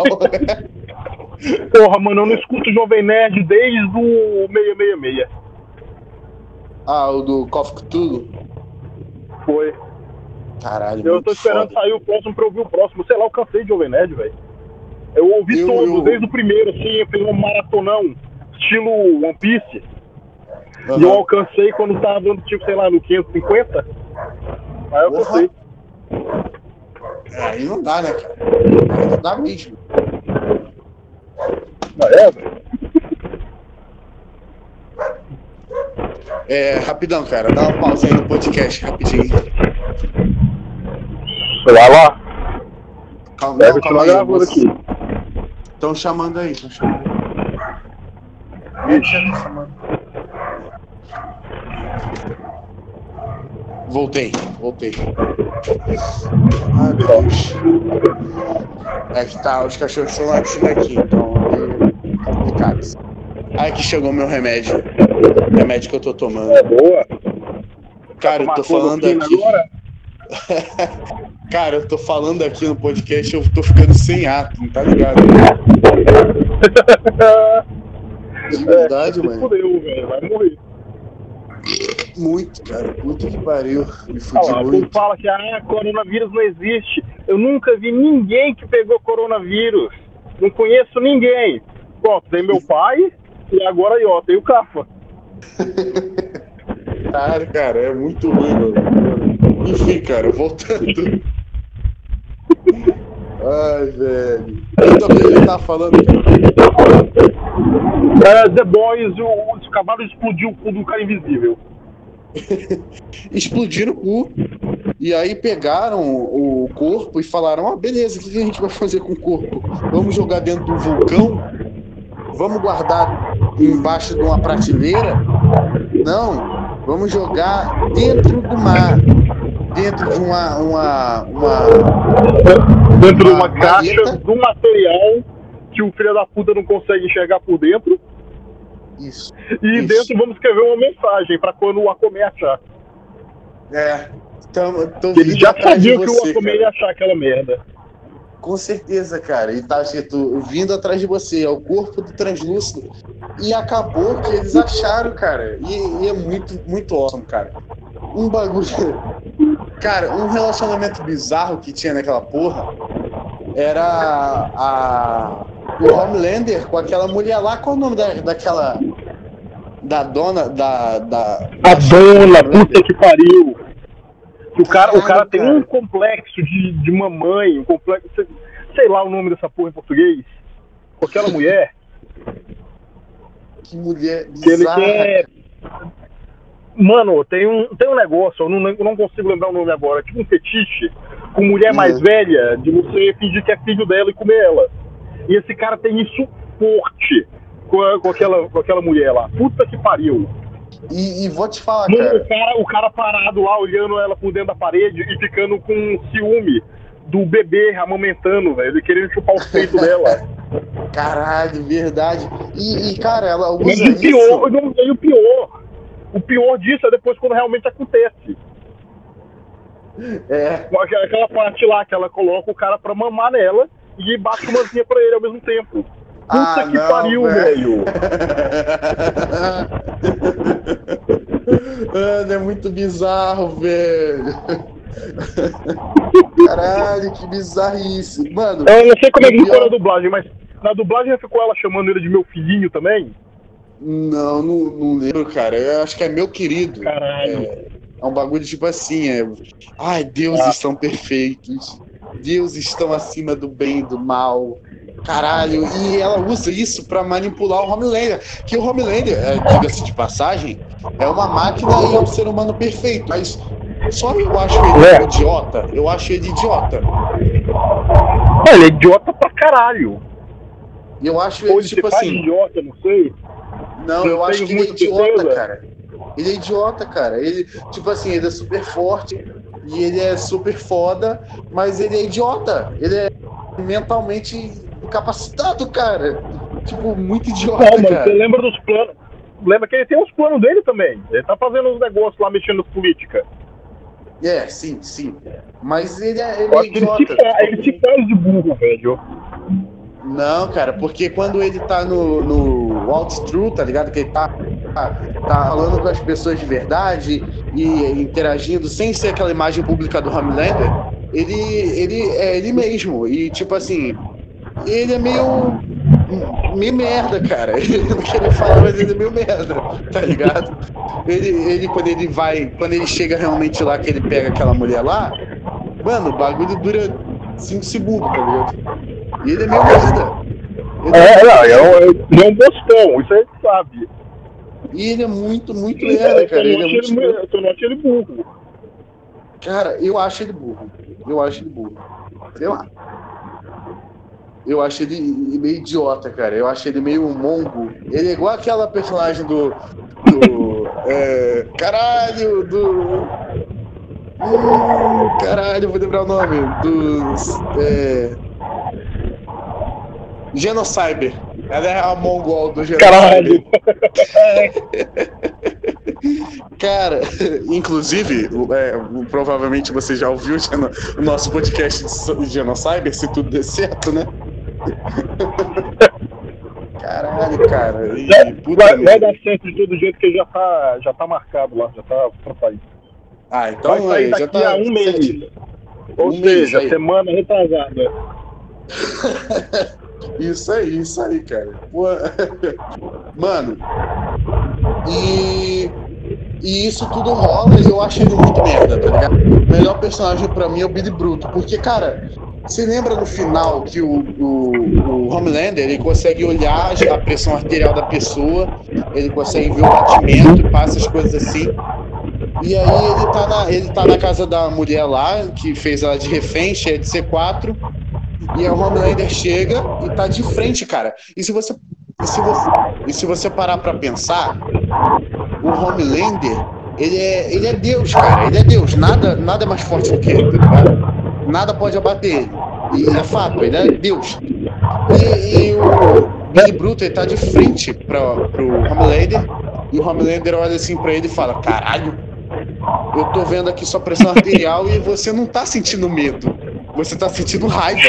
Porra, mano, eu não escuto o Jovem Nerd desde o 666. ah, o do Coffee Cthulhu? Foi. Caralho, Eu tô esperando foda. sair o próximo pra ouvir o próximo. Sei lá, eu cansei de Jovem Nerd, velho. Eu ouvi Eu- todos, eu- desde o primeiro, assim, eu fiz um maratonão, estilo One Piece. Aham. E eu alcancei quando tava dando, tipo, sei lá, no 550. Aí eu. É, Aí não dá, né, cara? Aí não dá mesmo. Ah, é, velho? É, rapidão, cara, dá uma pausa aí no podcast, rapidinho. Sei lá, lá. Calma, Deve não, calma aí. aqui. Estão chamando aí, estão chamando. Vixe. Chamando. Voltei, voltei. Ai, meu Deus. É que tá, os cachorros estão latindo aqui, então é complicado. Ai, que chegou meu remédio. Remédio que eu tô tomando. É boa. Cara, eu tô falando cloroquina aqui. agora? [LAUGHS] Cara, eu tô falando aqui no podcast, eu tô ficando sem ato, não tá ligado? [LAUGHS] De verdade, Se mano. fudeu, velho. Vai morrer. Muito, cara. Puta que pariu. Me fudi povo muito. fala que ah, coronavírus não existe. Eu nunca vi ninguém que pegou coronavírus. Não conheço ninguém. Pronto, tem meu pai e agora ó, tem o Cafa. [LAUGHS] Cara, cara, é muito ruim, mano. Enfim, cara, voltando. [LAUGHS] Ai, velho. Então, o que ele tá falando? É, The Boys, o, os cavalos explodiu o cu do cara invisível. [LAUGHS] Explodiram o cu. E aí pegaram o corpo e falaram: Ah, beleza, o que a gente vai fazer com o corpo? Vamos jogar dentro do vulcão? Vamos guardar embaixo de uma prateleira? Não, vamos jogar dentro do mar. Dentro de uma. uma, uma... Dentro de Uma uma caixa, maleta. de um material que o filho da puta não consegue enxergar por dentro. Isso. E Isso. dentro vamos escrever uma mensagem pra quando o Aquaman achar. É. Tamo, tô Ele vindo já sabia que o Aquaman ia achar aquela merda. Com certeza, cara. E tá escrito vindo atrás de você, é o corpo do translúcido. E acabou que eles acharam, cara. E, e é muito, muito awesome, cara. Um bagulho. [LAUGHS] Cara, um relacionamento bizarro que tinha naquela porra era a. O Homelander com aquela mulher lá. Qual o nome da, daquela. Da dona. Da. da A dona, puta que pariu. Que o cara, o cara tem um complexo de, de mamãe, um complexo. Sei, lá o nome dessa porra em português. Com aquela [LAUGHS] mulher, que mulher que ele bizarra. quer. Mano, tem um, tem um negócio, eu não, eu não consigo lembrar o nome agora, tipo um fetiche com mulher mais Uhum. velha, de você fingir que é filho dela e comer ela. E esse cara tem isso forte com, a- com aquela, com aquela mulher lá. Puta que pariu. E, e vou te falar, Mano, cara. o cara, o cara parado lá, olhando ela por dentro da parede e ficando com ciúme do bebê amamentando, velho. Ele querendo chupar os peitos [LAUGHS] dela. Caralho, verdade. E, e, cara, ela usa Mas o pior, não, e o pior. O pior disso é depois quando realmente acontece. É, aquela- parte lá que ela coloca o cara pra mamar nela e bate uma manzinha pra ele ao mesmo tempo. Puta Ah, que não, pariu, velho. Mano, é muito bizarro, velho. Caralho, que bizarrice. Mano, Eu não sei como é que ficou na dublagem, mas na dublagem ficou ela chamando ele de meu filhinho também? Não, não, não lembro, cara. Eu acho que é meu querido. Caralho. É, é um bagulho tipo assim, é. Ai, Deus Ah. estão perfeitos. Deus estão acima do bem e do mal. Caralho, e ela usa isso pra manipular o Homelander. Que o Homelander, é, diga-se de passagem, é uma máquina e é um ser humano perfeito. Mas só eu acho ele É. idiota. Eu acho ele idiota. Ele é idiota pra caralho. Eu acho Ou ele ele se tipo faz assim. idiota, não sei. Não, Não eu acho que ele é idiota, certeza. cara. Ele é idiota, cara. Ele, tipo assim, ele é super forte e ele é super foda, mas ele é idiota. Ele é mentalmente incapacitado, cara. tipo, muito idiota, Não, mas você cara. lembra dos planos. Lembra que ele tem os planos dele também. Ele tá fazendo uns negócios lá mexendo com política. É, sim, sim. Mas ele é, ele é acho que ele se, idiota. fa- ele se faz de burro, velho. Não, cara, porque quando ele tá no, no Walt True, tá ligado? Que ele tá, tá, tá falando com as pessoas de verdade e interagindo sem ser aquela imagem pública do Homelander, ele, ele é ele mesmo. E, tipo assim, ele é meio. meio merda, cara. [LAUGHS] Ele não queria falar, mas ele é meio merda, tá ligado? Ele, ele, quando ele vai. Quando ele chega realmente lá, que ele pega aquela mulher lá, mano, o bagulho dura 5 segundos, tá ligado? E ele é meio merda. Ele É, não, é um, é um bostão, isso a gente sabe. E ele é muito, muito merda, cara. Ele é muito... Eu não achei ele burro. Cara, eu acho ele burro. Eu acho ele burro. Sei lá. Eu acho ele meio idiota, cara. Eu acho ele meio mongo. Ele é igual aquela personagem do. do é, caralho, do. Hum, caralho, vou lembrar o nome. Dos. É, Genocyber. Ela é a mongol do Genocyber. Caralho. [LAUGHS] Cara, inclusive, é, provavelmente você já ouviu o nosso podcast de Genocyber, se tudo der certo, né? Caralho, cara. Puta Vai, vai dar certo de todo jeito que já tá, já tá marcado lá, já tá pra sair. Ah, então Vai sair aí, daqui já tá a um mês. certinho. Ou Um mês seja, aí. semana retrasada. [LAUGHS] Isso aí, isso aí, cara. Pô, Mano, e, e isso tudo rola e eu acho ele muito merda, tá ligado? O melhor personagem pra mim é o Billy Bruto, porque, cara, você lembra no final que o, o, o Homelander ele consegue olhar a pressão arterial da pessoa, ele consegue ver o batimento, passa as coisas assim. E aí ele tá, na, ele tá na casa da mulher lá, que fez ela de refém, cheia de C4. E a Homelander chega e tá de frente, cara. E se você, e se você, e se você parar pra pensar, o Homelander, ele é, ele é Deus, cara. Ele é Deus. Nada, nada é mais forte do que ele, tá ligado? Nada pode abater ele. E é fato, ele é Deus. E, e o Billy Bruto, ele tá de frente pra, pro Homelander. E o Homelander olha assim pra ele e fala: Caralho, eu tô vendo aqui sua pressão arterial e você não tá sentindo medo. Você tá sentindo raiva.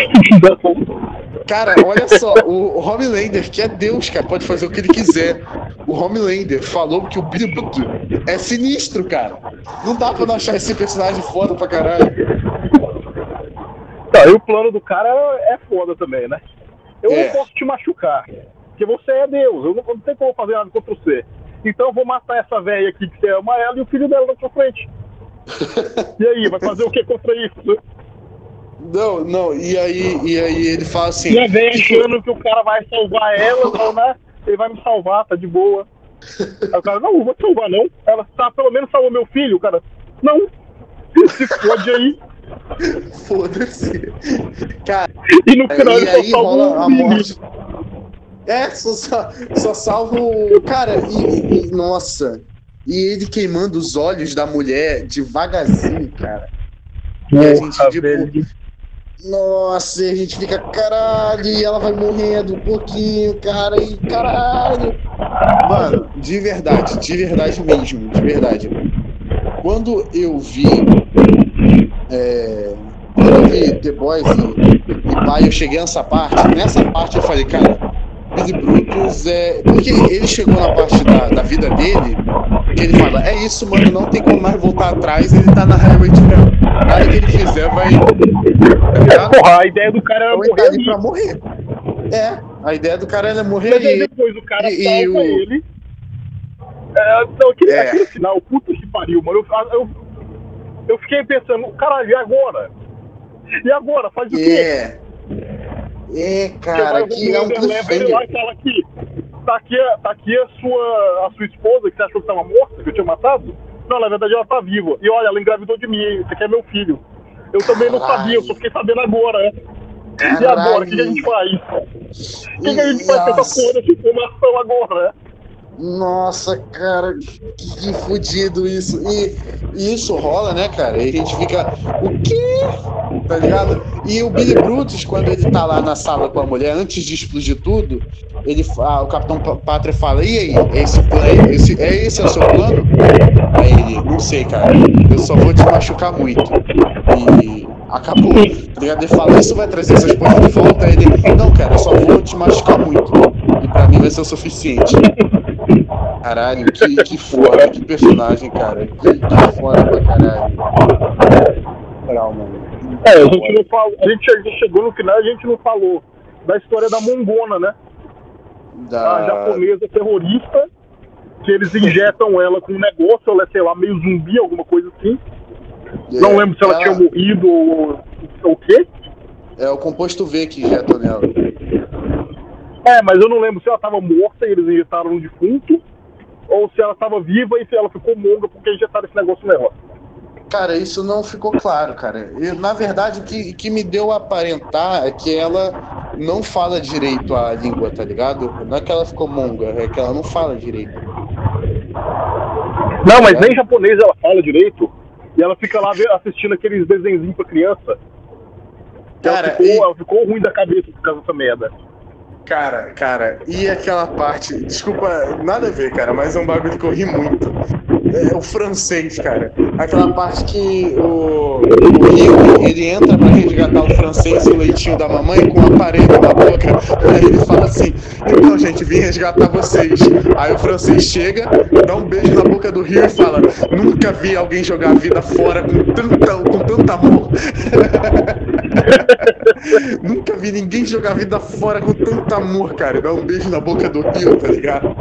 Cara, olha só, o Homelander, que é Deus, cara, pode fazer o que ele quiser. O Homelander falou que o Billy Bruto é sinistro, cara. Não dá pra não achar esse personagem foda pra caralho. Tá, e o plano do cara é foda também, né? Eu É. não posso te machucar, porque você é Deus, eu não, não tenho como fazer nada contra você. Então eu vou matar essa velha aqui que você ama ela e o filho dela na sua frente. [LAUGHS] E aí, vai fazer o que contra isso? Não, não, e aí, e aí ele fala assim. E a velha tipo, achando que o cara vai salvar ela, não, né? Ele vai me salvar, tá de boa. Aí o cara, não, não vou te salvar não. Ela, tá, pelo menos salvou meu filho, o cara. Não, se fode aí. [LAUGHS] Foda-se. Cara, E no final e aí rola a morte. É, só, só, salva o. Cara, e, e- Nossa. E ele queimando os olhos da mulher devagarzinho, cara. E a gente, tipo, velho. Nossa, e a gente fica, caralho, e ela vai morrendo um pouquinho, cara, e caralho. Mano, de verdade, de verdade mesmo, de verdade. Quando eu vi. É, quando eu vi The Boys e, e pai, eu cheguei nessa parte, nessa parte eu falei, cara, Billy Brutus é. Porque ele chegou na parte da, da vida dele que ele fala, é isso, mano, não tem como mais voltar atrás, ele tá na Highway to Hell. Nada que ele fizer vai. Tá? [LAUGHS] Porra, a ideia do cara era Então tá morrer ali ali. pra morrer. É, a ideia do cara era morrer Mas aí depois o cara e- e salva o- ele. É, então, aquele, É. aquele final, puta que pariu, mano. Eu, eu, eu fiquei pensando, caralho, e agora? E agora? Faz o quê? É. É, cara, que é um ele lá e cliffhanger. fala aqui, tá aqui, a- tá aqui a, sua, a sua esposa que você achou que tava morta, que eu tinha matado. Não, na verdade ela tá viva. E olha, ela engravidou de mim, esse aqui é meu filho. Eu também não Caralho. sabia, eu só fiquei sabendo agora, né? E agora, o que, que a gente faz? O que, que a gente faz com essa porra dessa informação agora, né? Nossa, cara, que, que fudido isso. E, e isso rola, né, cara? E a gente fica. O quê? Tá ligado? E o Billy Brutus, quando ele tá lá na sala com a mulher, antes de explodir tudo, ele, fa- o Capitão Pátria fala: E aí, é esse plano? Esse, é esse é o seu plano? Aí ele, não sei, cara. Eu só vou te machucar muito. E acabou. Tá ligado? Ele fala: Isso vai trazer essas coisas de volta. Aí ele, não, cara, eu só vou te machucar muito. E pra mim vai ser o suficiente. Caralho, que, que foda, que personagem, cara. Que, que foda pra caralho. É, a gente não falou. A gente che- chegou no final, a gente não falou da história da Mongona, né? A Da... japonesa terrorista, que eles injetam ela com um negócio, ela é, sei lá, meio zumbi, alguma coisa assim. Não lembro se ela, tinha morrido ou ou o quê. É o composto V que injetam nela. É, mas eu não lembro se ela tava morta e eles injetaram no defunto, ou se ela tava viva e se ela ficou monga porque injetaram esse negócio nela. Cara, isso não ficou claro, cara. Eu, na verdade, o que, que me deu a aparentar é que ela não fala direito a língua, tá ligado? Não é que ela ficou monga, é que ela não fala direito. Não, mas nem japonês ela fala direito. E ela fica lá assistindo aqueles desenhinhos pra criança. E ela, Cara, ficou, e- ela ficou ruim da cabeça por causa dessa merda. Cara, cara, e aquela parte, desculpa, nada a ver, cara, mas é um bagulho que eu ri muito. É o francês, cara. Aquela parte que o, o Rio, ele entra pra resgatar o francês e o leitinho da mamãe com o aparelho na boca. Aí ele fala assim: Então, gente, vim resgatar vocês. Aí o francês chega, dá um beijo na boca do Rio e fala: Nunca vi alguém jogar a vida fora com tanta, com tanta amor. [LAUGHS] [LAUGHS] Nunca vi ninguém jogar a vida fora com tanto amor, cara. Dá um beijo na boca do Rio, tá ligado?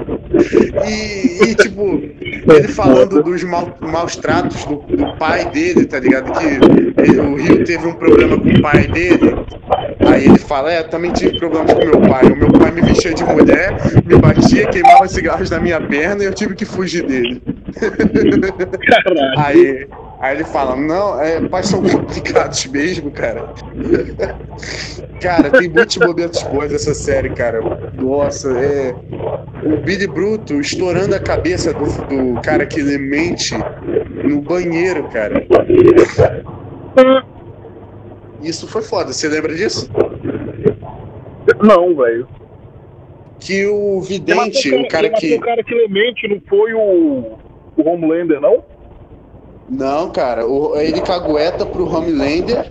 E, e, tipo, ele falando dos mal- maus tratos do, do pai dele, tá ligado? Que ele- o Rio teve um problema com o pai dele. Aí ele fala, é, também tive problemas com meu pai. O meu pai me vestia de mulher, me batia, queimava cigarros na minha perna e eu tive que fugir dele. Caralho. Aí, aí ele fala, não, é, pais são complicados mesmo, cara. Cara, tem muitos momentos bons dessa série, cara. Nossa, é. O Billy Bruto estourando a cabeça do, do cara que ele mente no banheiro, cara. Isso foi foda, você lembra disso? Não, velho. Que o vidente, o cara que. o cara que lemente não foi o, o Homelander, não? Não, cara, o- ele cagueta pro Homelander,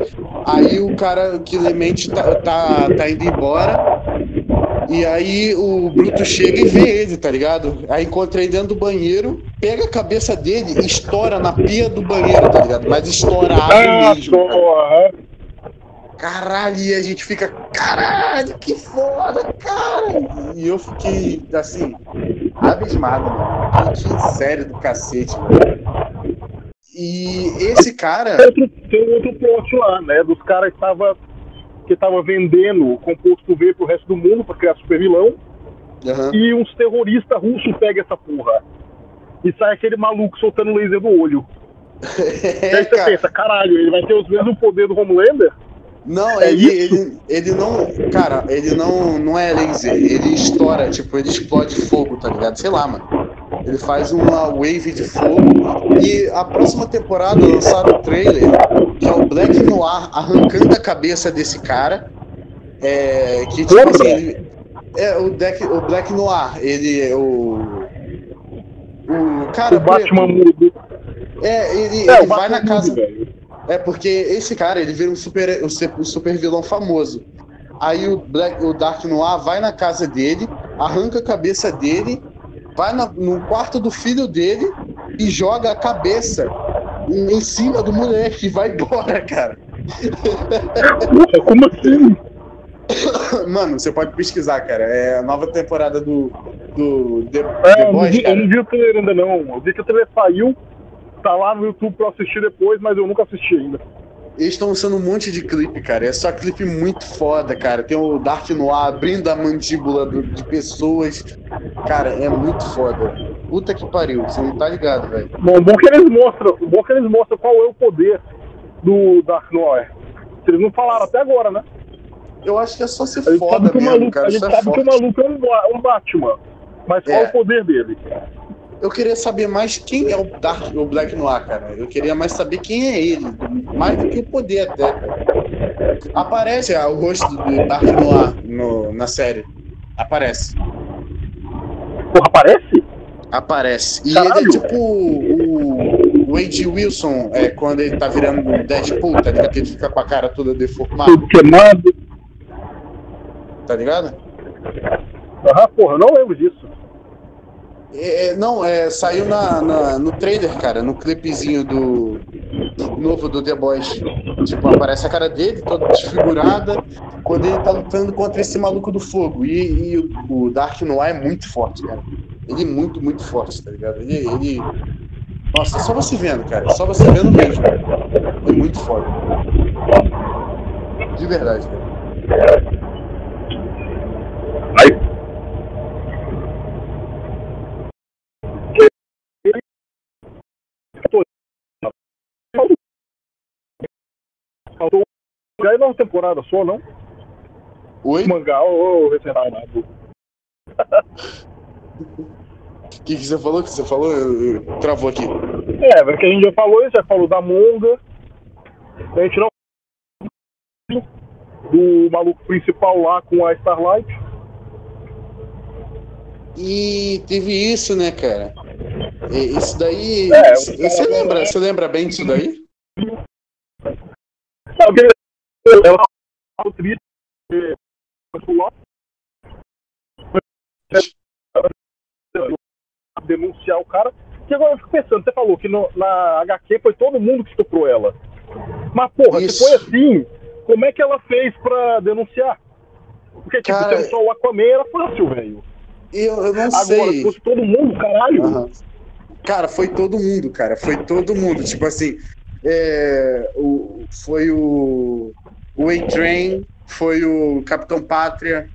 aí o cara que Lemente tá, tá, tá indo embora, e aí o Bruto chega e vê ele, tá ligado? Aí encontra ele dentro do banheiro, pega a cabeça dele e estoura na pia do banheiro, tá ligado? Mas estourado Ah, mesmo. porra. Caralho, e a gente fica, caralho, que foda, cara! E eu fiquei, assim, abismado, mano. Que série do cacete, mano. E esse cara. Tem outro, tem outro plot lá, né? Dos caras que tava, que tava vendendo o composto V pro resto do mundo pra criar super vilão. Aham. E uns terroristas russos pegam essa porra. E sai aquele maluco soltando laser do olho. e [LAUGHS] É, aí você cara. pensa, caralho, ele vai ter os mesmos poderes do Homelander? Não, É ele, ele, ele não. Cara, ele não, não é laser, ele estoura, tipo, ele explode fogo, tá ligado? Sei lá, mano. Ele faz uma wave de fogo. E a próxima temporada lançaram o trailer, que é o Black Noir arrancando a cabeça desse cara. É. Que tipo assim, ele- é o, Deck, o Black Noir, ele é o. O cara. o Batman preto. É, ele, É, ele vai na casa. velho. É porque esse cara, ele vira um super, um super vilão famoso. Aí o, Black, o Dark Noir vai na casa dele, arranca a cabeça dele, vai na- no quarto do filho dele e joga a cabeça em, cima do moleque e vai embora, [LAUGHS] cara. Como assim? Mano, você pode pesquisar, cara. É a nova temporada do, do The, É, The Boys, eu não vi o trailer ainda não. Eu vi que o trailer saiu, tá lá no YouTube pra assistir depois, mas eu nunca assisti ainda. Eles estão lançando um monte de clipe, cara. É só clipe muito foda, cara. Tem o Dark Noir abrindo a mandíbula do- de pessoas. Cara, é muito foda. Puta que pariu, você não tá ligado, velho. Bom, bom que eles mostram, bom que eles mostram qual é o poder do Dark Noir. Eles não falaram até agora, né? Eu acho que é só ser foda mesmo, maluco, cara. a gente é sabe que o maluco é um, Ba- um Batman. Mas Mas qual É. o poder dele? Eu queria saber mais quem é o Dark, o Black Noir, cara. Eu queria mais saber quem é ele, mais do que o poder até. Aparece ah, o rosto do Dark Noir no, na série. Aparece. Porra, aparece? Aparece. E Caralho. ele é tipo o, o Wade Wilson, é, quando ele tá virando Deadpool, tá ligado? Que ele fica com a cara toda deformada, Tudo queimado. tá ligado? Aham, porra, eu não lembro disso. É, é, não, é, saiu na, na- no trailer, cara, no clipezinho do novo do The Boys. Tipo, aparece a cara dele, toda desfigurada, quando ele tá lutando contra esse maluco do fogo. E, e o, Dark Noir é muito forte, cara. Ele é muito, muito forte, tá ligado? Ele. ele... Nossa, só você vendo, cara. Só você vendo mesmo. É muito foda. De verdade, cara. Aí. Faltou. Já é uma temporada só, não? Oi? Mangá ou recém-nado? O [LAUGHS] que, que você falou? O que você falou? Eu- eu- Travou aqui. É, porque a gente já falou isso, já falou da Monga. A gente não. Do maluco principal lá com a Starlight. E teve isso, né, cara? E- Isso daí. É, você, lembra, você lembra bem disso daí? Sabe que ela tava triste. porque. Denunciar o cara. Que agora eu fico pensando, você falou que no- na HQ foi todo mundo que estuprou ela. Mas, porra, Isso. se foi assim, como é que ela fez pra denunciar? Porque, tipo, Cara, só o Aquaman era fácil, velho. Eu, eu não Agora, sei. se fosse todo mundo, caralho. Aham. Cara, foi todo mundo, cara. Foi todo mundo. Tipo assim, é, o, foi o, o A-Train, foi o Capitão Pátria,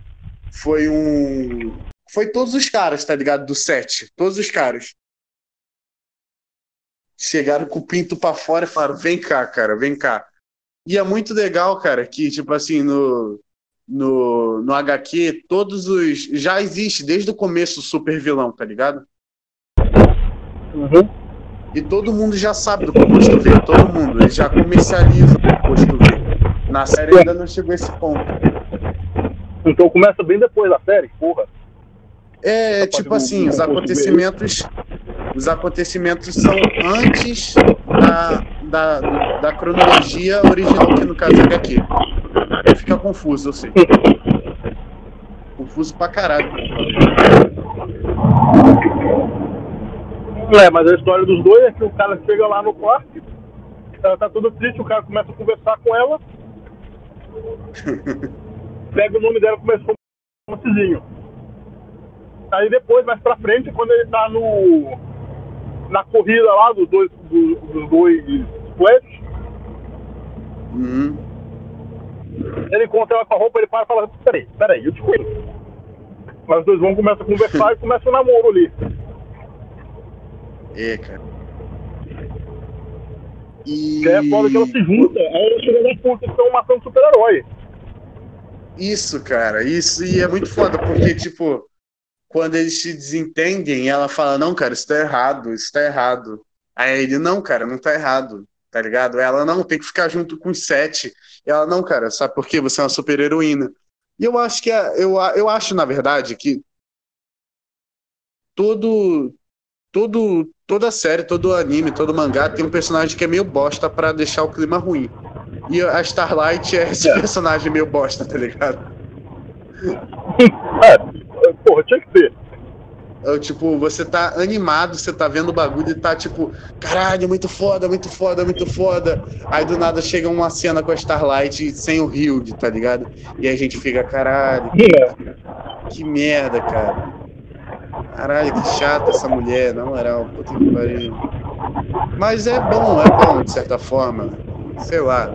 foi um. Foi todos os caras, tá ligado? Do set. Todos os caras. Chegaram com o pinto pra fora e falaram: vem cá, cara, vem cá. E é muito legal, cara, que, tipo assim, no, no, no HQ, todos os. Já existe desde o começo o super vilão, tá ligado? Uhum. E todo mundo já sabe do composto V, todo mundo. Eles já comercializam o composto V. Na série ainda não chegou a esse ponto. Então começa bem depois da série, porra. É, Tá tipo assim, os acontecimentos. Os acontecimentos são antes da, da, da cronologia original, que no caso é HQ. Fica confuso, eu sei. Confuso pra caralho. É, mas a história dos dois é que o cara chega lá no quarto, ela tá toda triste, o cara começa a conversar com ela, [LAUGHS] pega o nome dela e começa a um romancezinho. Aí depois, mais pra frente, quando ele tá no. na corrida lá dos dois, do- dos dois Flash, Uhum. ele encontra ela com a roupa, ele para e fala, peraí, peraí, eu te conheço. Mas os dois vão começam a conversar [LAUGHS] e começa o namoro ali. É, cara. E... Que é foda que ela se junta, aí ela chega da puta, estão matando super-herói. Isso, cara, isso e é muito foda, porque, tipo, quando eles se desentendem, ela fala, não, cara, isso tá errado, isso tá errado. Aí ele, não, cara, não tá errado, tá ligado? Ela, não, tem que ficar junto com os sete. E ela, não, cara, sabe por quê? Você é uma super heroína. E eu acho que, é, eu, eu acho, na verdade, que todo, todo, toda série, todo anime, todo mangá tem um personagem que é meio bosta pra deixar o clima ruim. E a Starlight é esse personagem meio bosta, tá ligado? É, porra, tinha que ter. É, tipo, você tá animado, você tá vendo o bagulho e tá tipo, caralho, muito foda, muito foda, muito foda. Aí do nada chega uma cena com a Starlight sem o Hilde, tá ligado? E aí a gente fica, caralho, É. que merda, cara. Caralho, que chata essa mulher, na moral, puta que pariu. Mas é bom, é bom, de certa forma. Sei lá.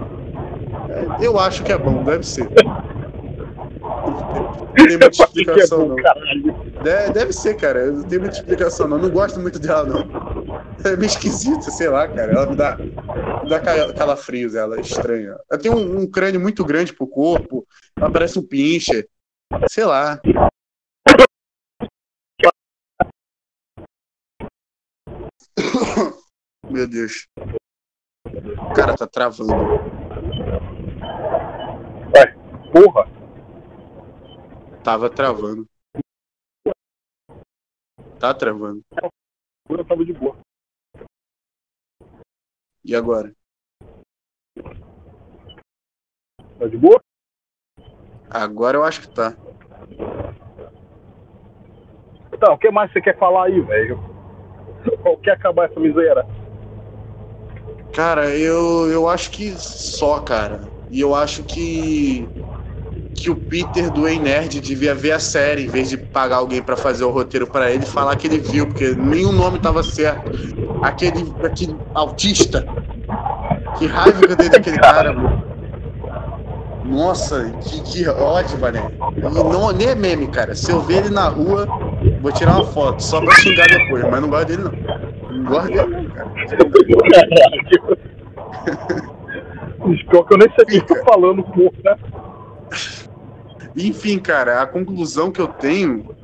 É, Eu acho que é bom, deve ser. [LAUGHS] Não tem muita é explicação, bom, não. De- Deve ser, cara. Não tenho muita explicação, não. Não gosto muito dela, não. É meio esquisita, sei lá, cara. Ela me dá, me dá ca- calafrios, ela é estranha. Ela tem um, um crânio muito grande pro corpo. Ela parece um pincher. Sei lá. Meu Deus. O cara tá travando. Ué, porra. Tava travando. Tá travando. Eu tava de boa. E agora? Tá de boa? Agora eu acho que tá. Então, o que mais você quer falar aí, velho? Qual quer acabar essa miséria? Cara, eu, eu acho que só, cara. E eu acho que que o Peter do Ei Nerd devia ver a série em vez de pagar alguém pra fazer o roteiro pra ele e falar que ele viu, porque nenhum nome tava certo. Aquele, aquele autista. Que raiva que eu dei daquele cara, mano. Nossa, que, que ódio, mané. E não, nem é meme, cara. Se eu ver ele na rua, vou tirar uma foto, só pra xingar depois, mas não gosto dele não. Cara. Pior que eu nem sei o que eu tô falando, porra. Enfim, cara, a conclusão que eu tenho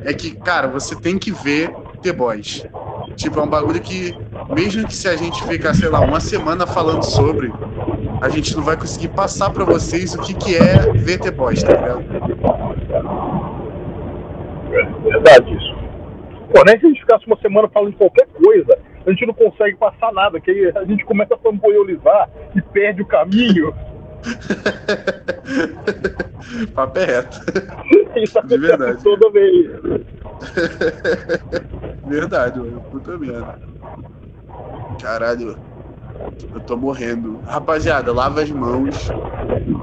é que, cara, você tem que ver The Boys. Tipo, é um bagulho que, mesmo que se a gente ficar, sei lá, uma semana falando sobre, a gente não vai conseguir passar pra vocês o que, que é ver The Boys, tá ligado? É verdade. Pô, nem se a gente ficasse uma semana falando qualquer coisa, a gente não consegue passar nada, que aí a gente começa a fanboyolizar e perde o caminho. [LAUGHS] Papo é reto. [LAUGHS] Isso De verdade. toda vez. [LAUGHS] Verdade, mano. Puta merda. Caralho. Eu tô morrendo. Rapaziada, lava as mãos.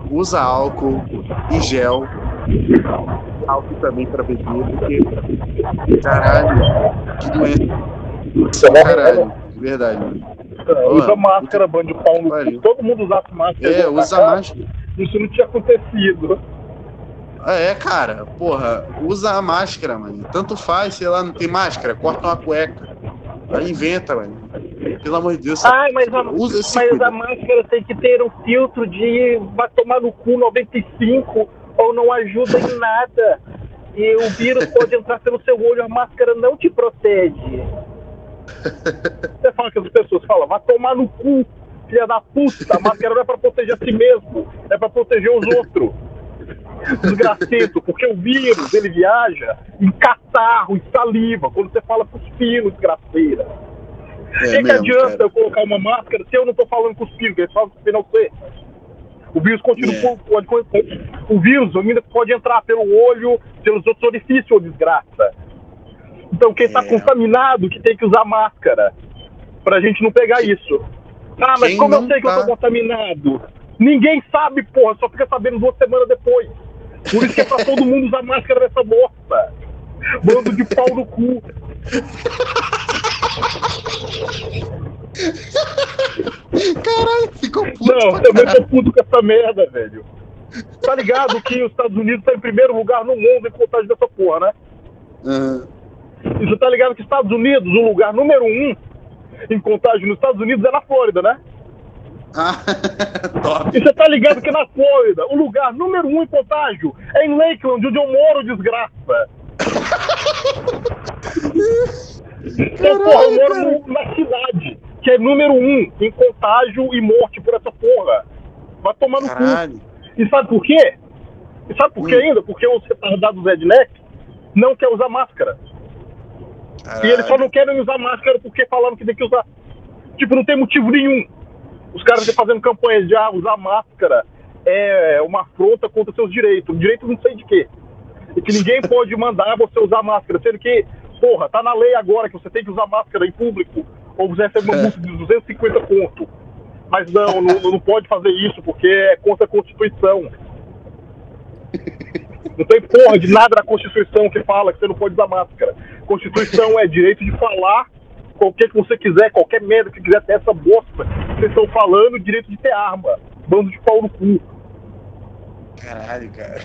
Usa álcool e gel. Álcool também pra beber, porque. Caralho. Que doença. Caralho. De verdade, mano. Usa máscara, bando de pau no. Todo mundo usasse máscara. É, pra usa cá, máscara. Isso não tinha acontecido. Ah, É, cara, porra, usa a máscara, mano. Tanto faz, sei lá, não tem máscara, corta uma cueca. Aí inventa, mano. Pelo amor de Deus. Ai, mas a, usa esse mas cuida. a máscara tem que ter um filtro de vai tomar no cu 95 ou não ajuda em nada. E o vírus [LAUGHS] pode entrar pelo seu olho, a máscara não te protege. Você fala que as pessoas falam, vai tomar no cu, filha da puta. A máscara não é pra proteger a si mesmo, é pra proteger os outros. Desgracento, porque o vírus ele viaja em catarro, em saliva, quando você fala cuspindo, desgraceira. O É que, que mesmo, adianta cara. eu colocar uma máscara se eu não tô falando cuspindo, eles falam cuspindo não sei. O vírus continua, É. pode, o vírus ainda pode entrar pelo olho, pelos outros orifícios, ô desgraça. Então quem está É. contaminado que tem que usar máscara pra gente não pegar isso. Ah, mas Quem como eu sei que eu tá- tô contaminado? Ninguém sabe, porra, só fica sabendo duas semanas depois. Por isso que é pra [LAUGHS] todo mundo usar máscara nessa bosta. Bando de pau no cu. [LAUGHS] Caralho, ficou puto. Não, pra também caralho. tô puto com essa merda, velho. Tá ligado que os Estados Unidos tá em primeiro lugar no mundo em contagem dessa porra, né? Aham. E você tá ligado que os Estados Unidos, o lugar número um em contagem nos Estados Unidos é na Flórida, né? Ah, [LAUGHS] top. E você tá ligado que na Flórida, o lugar número um em contágio é em Lakeland, onde eu moro, desgraça. [LAUGHS] Então, porra, eu moro no- na cidade, que é número um em contágio e morte por essa porra. Vai tomar no cu. Caralho. E sabe por quê? E sabe por quê Hum. ainda? Porque os retardados redneck não querem usar máscara. E eles só Caralho. não querem usar máscara porque falaram que tem que usar. Tipo, não tem motivo nenhum. Os caras ficam fazendo campanhas de ah, usar máscara é uma afronta contra seus direitos. Direito não sei de quê. E que ninguém [LAUGHS] pode mandar você usar máscara. Sendo que, porra, tá na lei agora que você tem que usar máscara em público ou você recebe uma multa de 250 pontos. Mas não, não, não pode fazer isso porque é contra a Constituição. Não tem porra de nada na Constituição que fala que você não pode usar máscara. Constituição é direito de falar qualquer que você quiser, qualquer merda que quiser ter essa bosta vocês estão falando, direito de ter arma. Bando de pau no cu. Caralho, cara.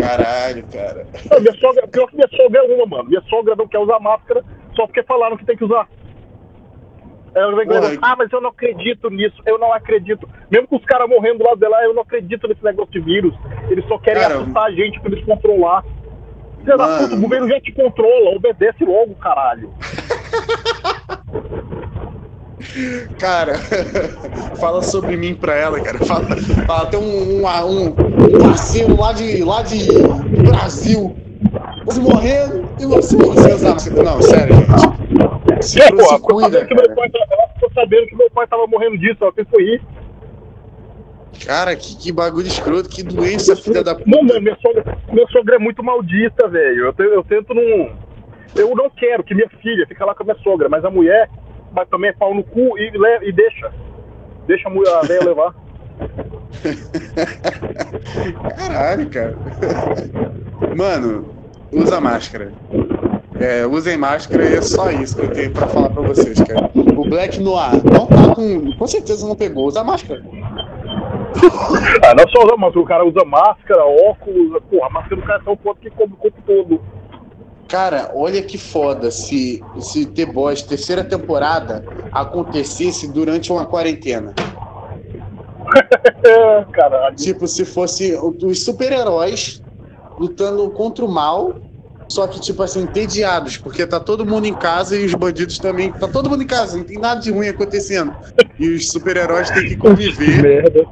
Caralho, cara. Não, minha sogra, pior que minha sogra é uma, mano. Minha sogra não quer usar máscara só porque falaram que tem que usar. Dizendo, ah, mas eu não acredito nisso, eu não acredito. Mesmo com os caras morrendo lá dela, eu não acredito nesse negócio de vírus. Eles só querem Cara, assustar a gente pra eles controlar. Filha da Mano. puta, o governo já te controla, obedece logo, caralho. [LAUGHS] Cara, [LAUGHS] fala sobre mim pra ela, cara. Fala, fala tem um, um, um, um parceiro lá de, lá de Brasil. Você morrendo e você, você usa máscara. Não, sério, gente. Se, É, se pô, ficou cuida, meu pai, ela ficou sabendo que meu pai tava morrendo disso, ela foi rir. Cara, que, que bagulho escroto, que doença, filha da puta. Não, não, minha sogra, minha sogra é muito maldita, velho. Eu, te- eu tento não. Eu não quero que minha filha fique lá com a minha sogra, mas a mulher mas também é pau no cu e, e deixa. Deixa a mulher a levar. Caralho, cara. Mano, usa máscara. É, usem máscara e é só isso que eu tenho pra falar pra vocês, cara. O Black Noir não tá com. Com certeza não pegou. Usa máscara. Ah, não só usa máscara, o cara usa máscara, óculos, porra, a máscara do cara é tão foda que cobre o corpo todo. Cara, olha que foda se, se The Boys terceira temporada acontecesse durante uma quarentena. [LAUGHS] Caralho. Tipo, se fosse os super-heróis lutando contra o mal, só que, tipo assim, entediados, porque tá todo mundo em casa e os bandidos também. Tá todo mundo em casa, não tem nada de ruim acontecendo. E os super-heróis têm que conviver [LAUGHS]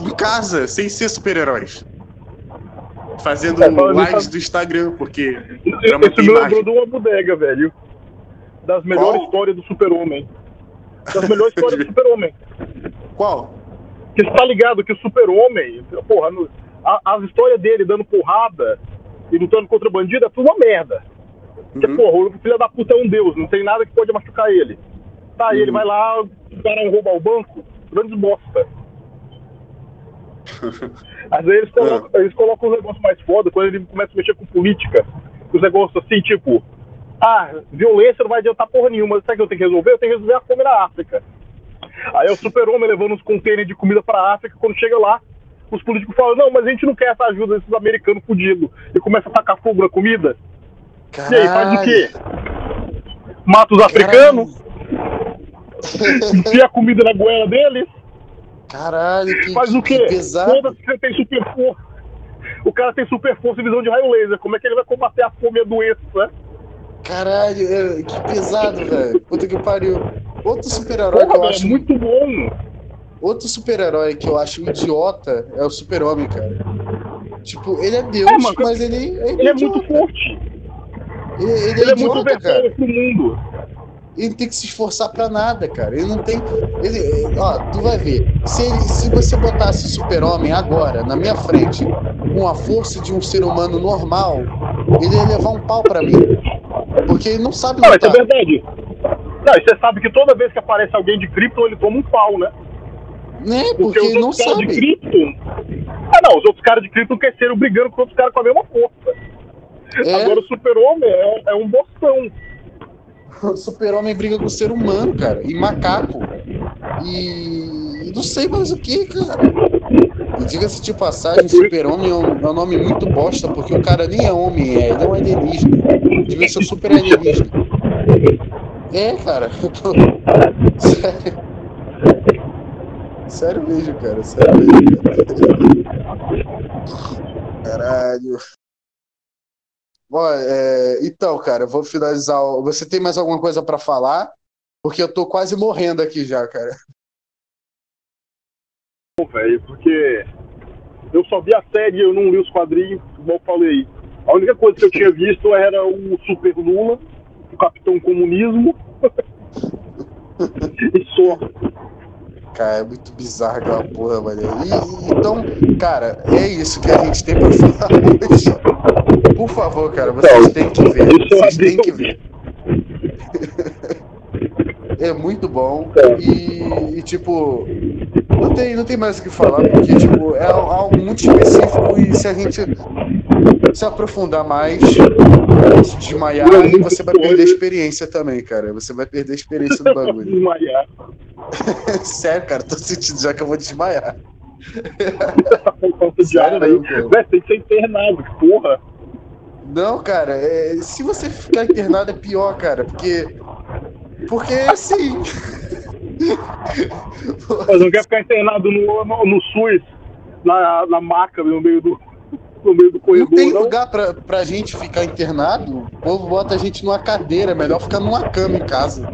em casa, sem ser super-heróis. Fazendo É, lives nisso- do Instagram, porque. Esse manter me lembrou de uma bodega, velho. Das melhores Qual? histórias do super-homem. Das melhores histórias do [LAUGHS] super-homem. Qual? Porque você tá ligado que o super-homem, porra, no- a- as histórias dele dando porrada e lutando contra bandido é tudo uma merda. Porque, Uhum. porra, o filho da puta é um deus, não tem nada que pode machucar ele. Tá, e ele Uhum. vai lá, o cara roubar o banco, grande bosta. [LAUGHS] Às vezes eles colocam, eles colocam um negócio mais foda quando ele começa a mexer com política. Os negócios assim, tipo, ah, violência não vai adiantar porra nenhuma, sabe o que eu tenho que resolver? Eu tenho que resolver a fome na África. Aí é o super-homem levando uns containers de comida pra África, quando chega lá, os políticos falam, não, mas a gente não quer essa ajuda desses americanos fudidos. E começa a tacar fogo na comida. E aí, faz o quê? Mata os africanos, enfia a comida na goela deles, Caralho, que, faz o quê? Foda-se que tem super força. O cara tem super força e visão de raio laser. Como é que ele vai combater a fome e a doença, né? Caralho, é, que pesado, velho. Puta que pariu. Outro super-herói que eu acho. é muito bom. Outro super-herói que eu acho idiota é o super-homem, cara. Tipo, ele é Deus, É, mano, mas ele, ele, Ele é idiota. muito forte. Ele, ele Ele é é muito idiota, cara. mundo. Ele não tem que se esforçar pra nada, cara. Ele não tem. Ele, ó, tu vai ver. Se, ele, se você botasse o super-homem agora, na minha frente, com a força de um ser humano normal, ele ia levar um pau pra mim. Porque ele não sabe Não, isso é lutar. verdade. Não, e você sabe que toda vez que aparece alguém de Krypton, ele toma um pau, né? Né? Porque Porque os ele não caras de sabe. Krypton... Ah, não, os outros caras de Krypton cresceram brigando com outros caras com a mesma força. É. Agora o super-homem é, é um bostão. [LAUGHS] Super-homem briga com o ser humano, cara. E macaco. E. e não sei mais o que, cara. Diga-se de passagem, super-homem é, um, é um nome muito bosta, porque o cara nem é homem, é, ele é um alienígena. Devia ser um super alienígena. É, cara. tô- [LAUGHS] Sério. Sério mesmo, cara. Sério mesmo, cara. Caralho. Bom, é, então, cara, vou finalizar. Você tem mais alguma coisa pra falar? Porque eu tô quase morrendo aqui já, cara. velho, porque eu só vi a série, eu não li os quadrinhos, como eu falei. A única coisa que eu tinha visto era o Super Lula, o Capitão Comunismo. [LAUGHS] e só. Cara, é muito bizarro aquela porra, mano. E- então, cara, é isso que a gente tem pra [LAUGHS] falar hoje. Por favor, cara, vocês têm que ver. Vocês têm que ver. [LAUGHS] É muito bom. E, e, tipo, não tem, não tem mais o que falar, porque, tipo, é al- algo muito específico e se a gente se aprofundar mais, se desmaiar, É você vai perder a experiência também, cara. Você vai perder a experiência do bagulho. [LAUGHS] Desmaiar. [LAUGHS] Sério, cara, tô sentindo já que eu vou desmaiar. [LAUGHS] Sério aí. cara? Velho, tem que ser internado, porra. Não, cara, é, se você ficar internado é pior, cara, porque. Porque assim. Mas não quer ficar internado no, no, no SUS, na, na maca, no meio do, no meio do Não corredor, tem não. lugar pra, pra gente ficar internado, o povo bota a gente numa cadeira, é melhor ficar numa cama em casa.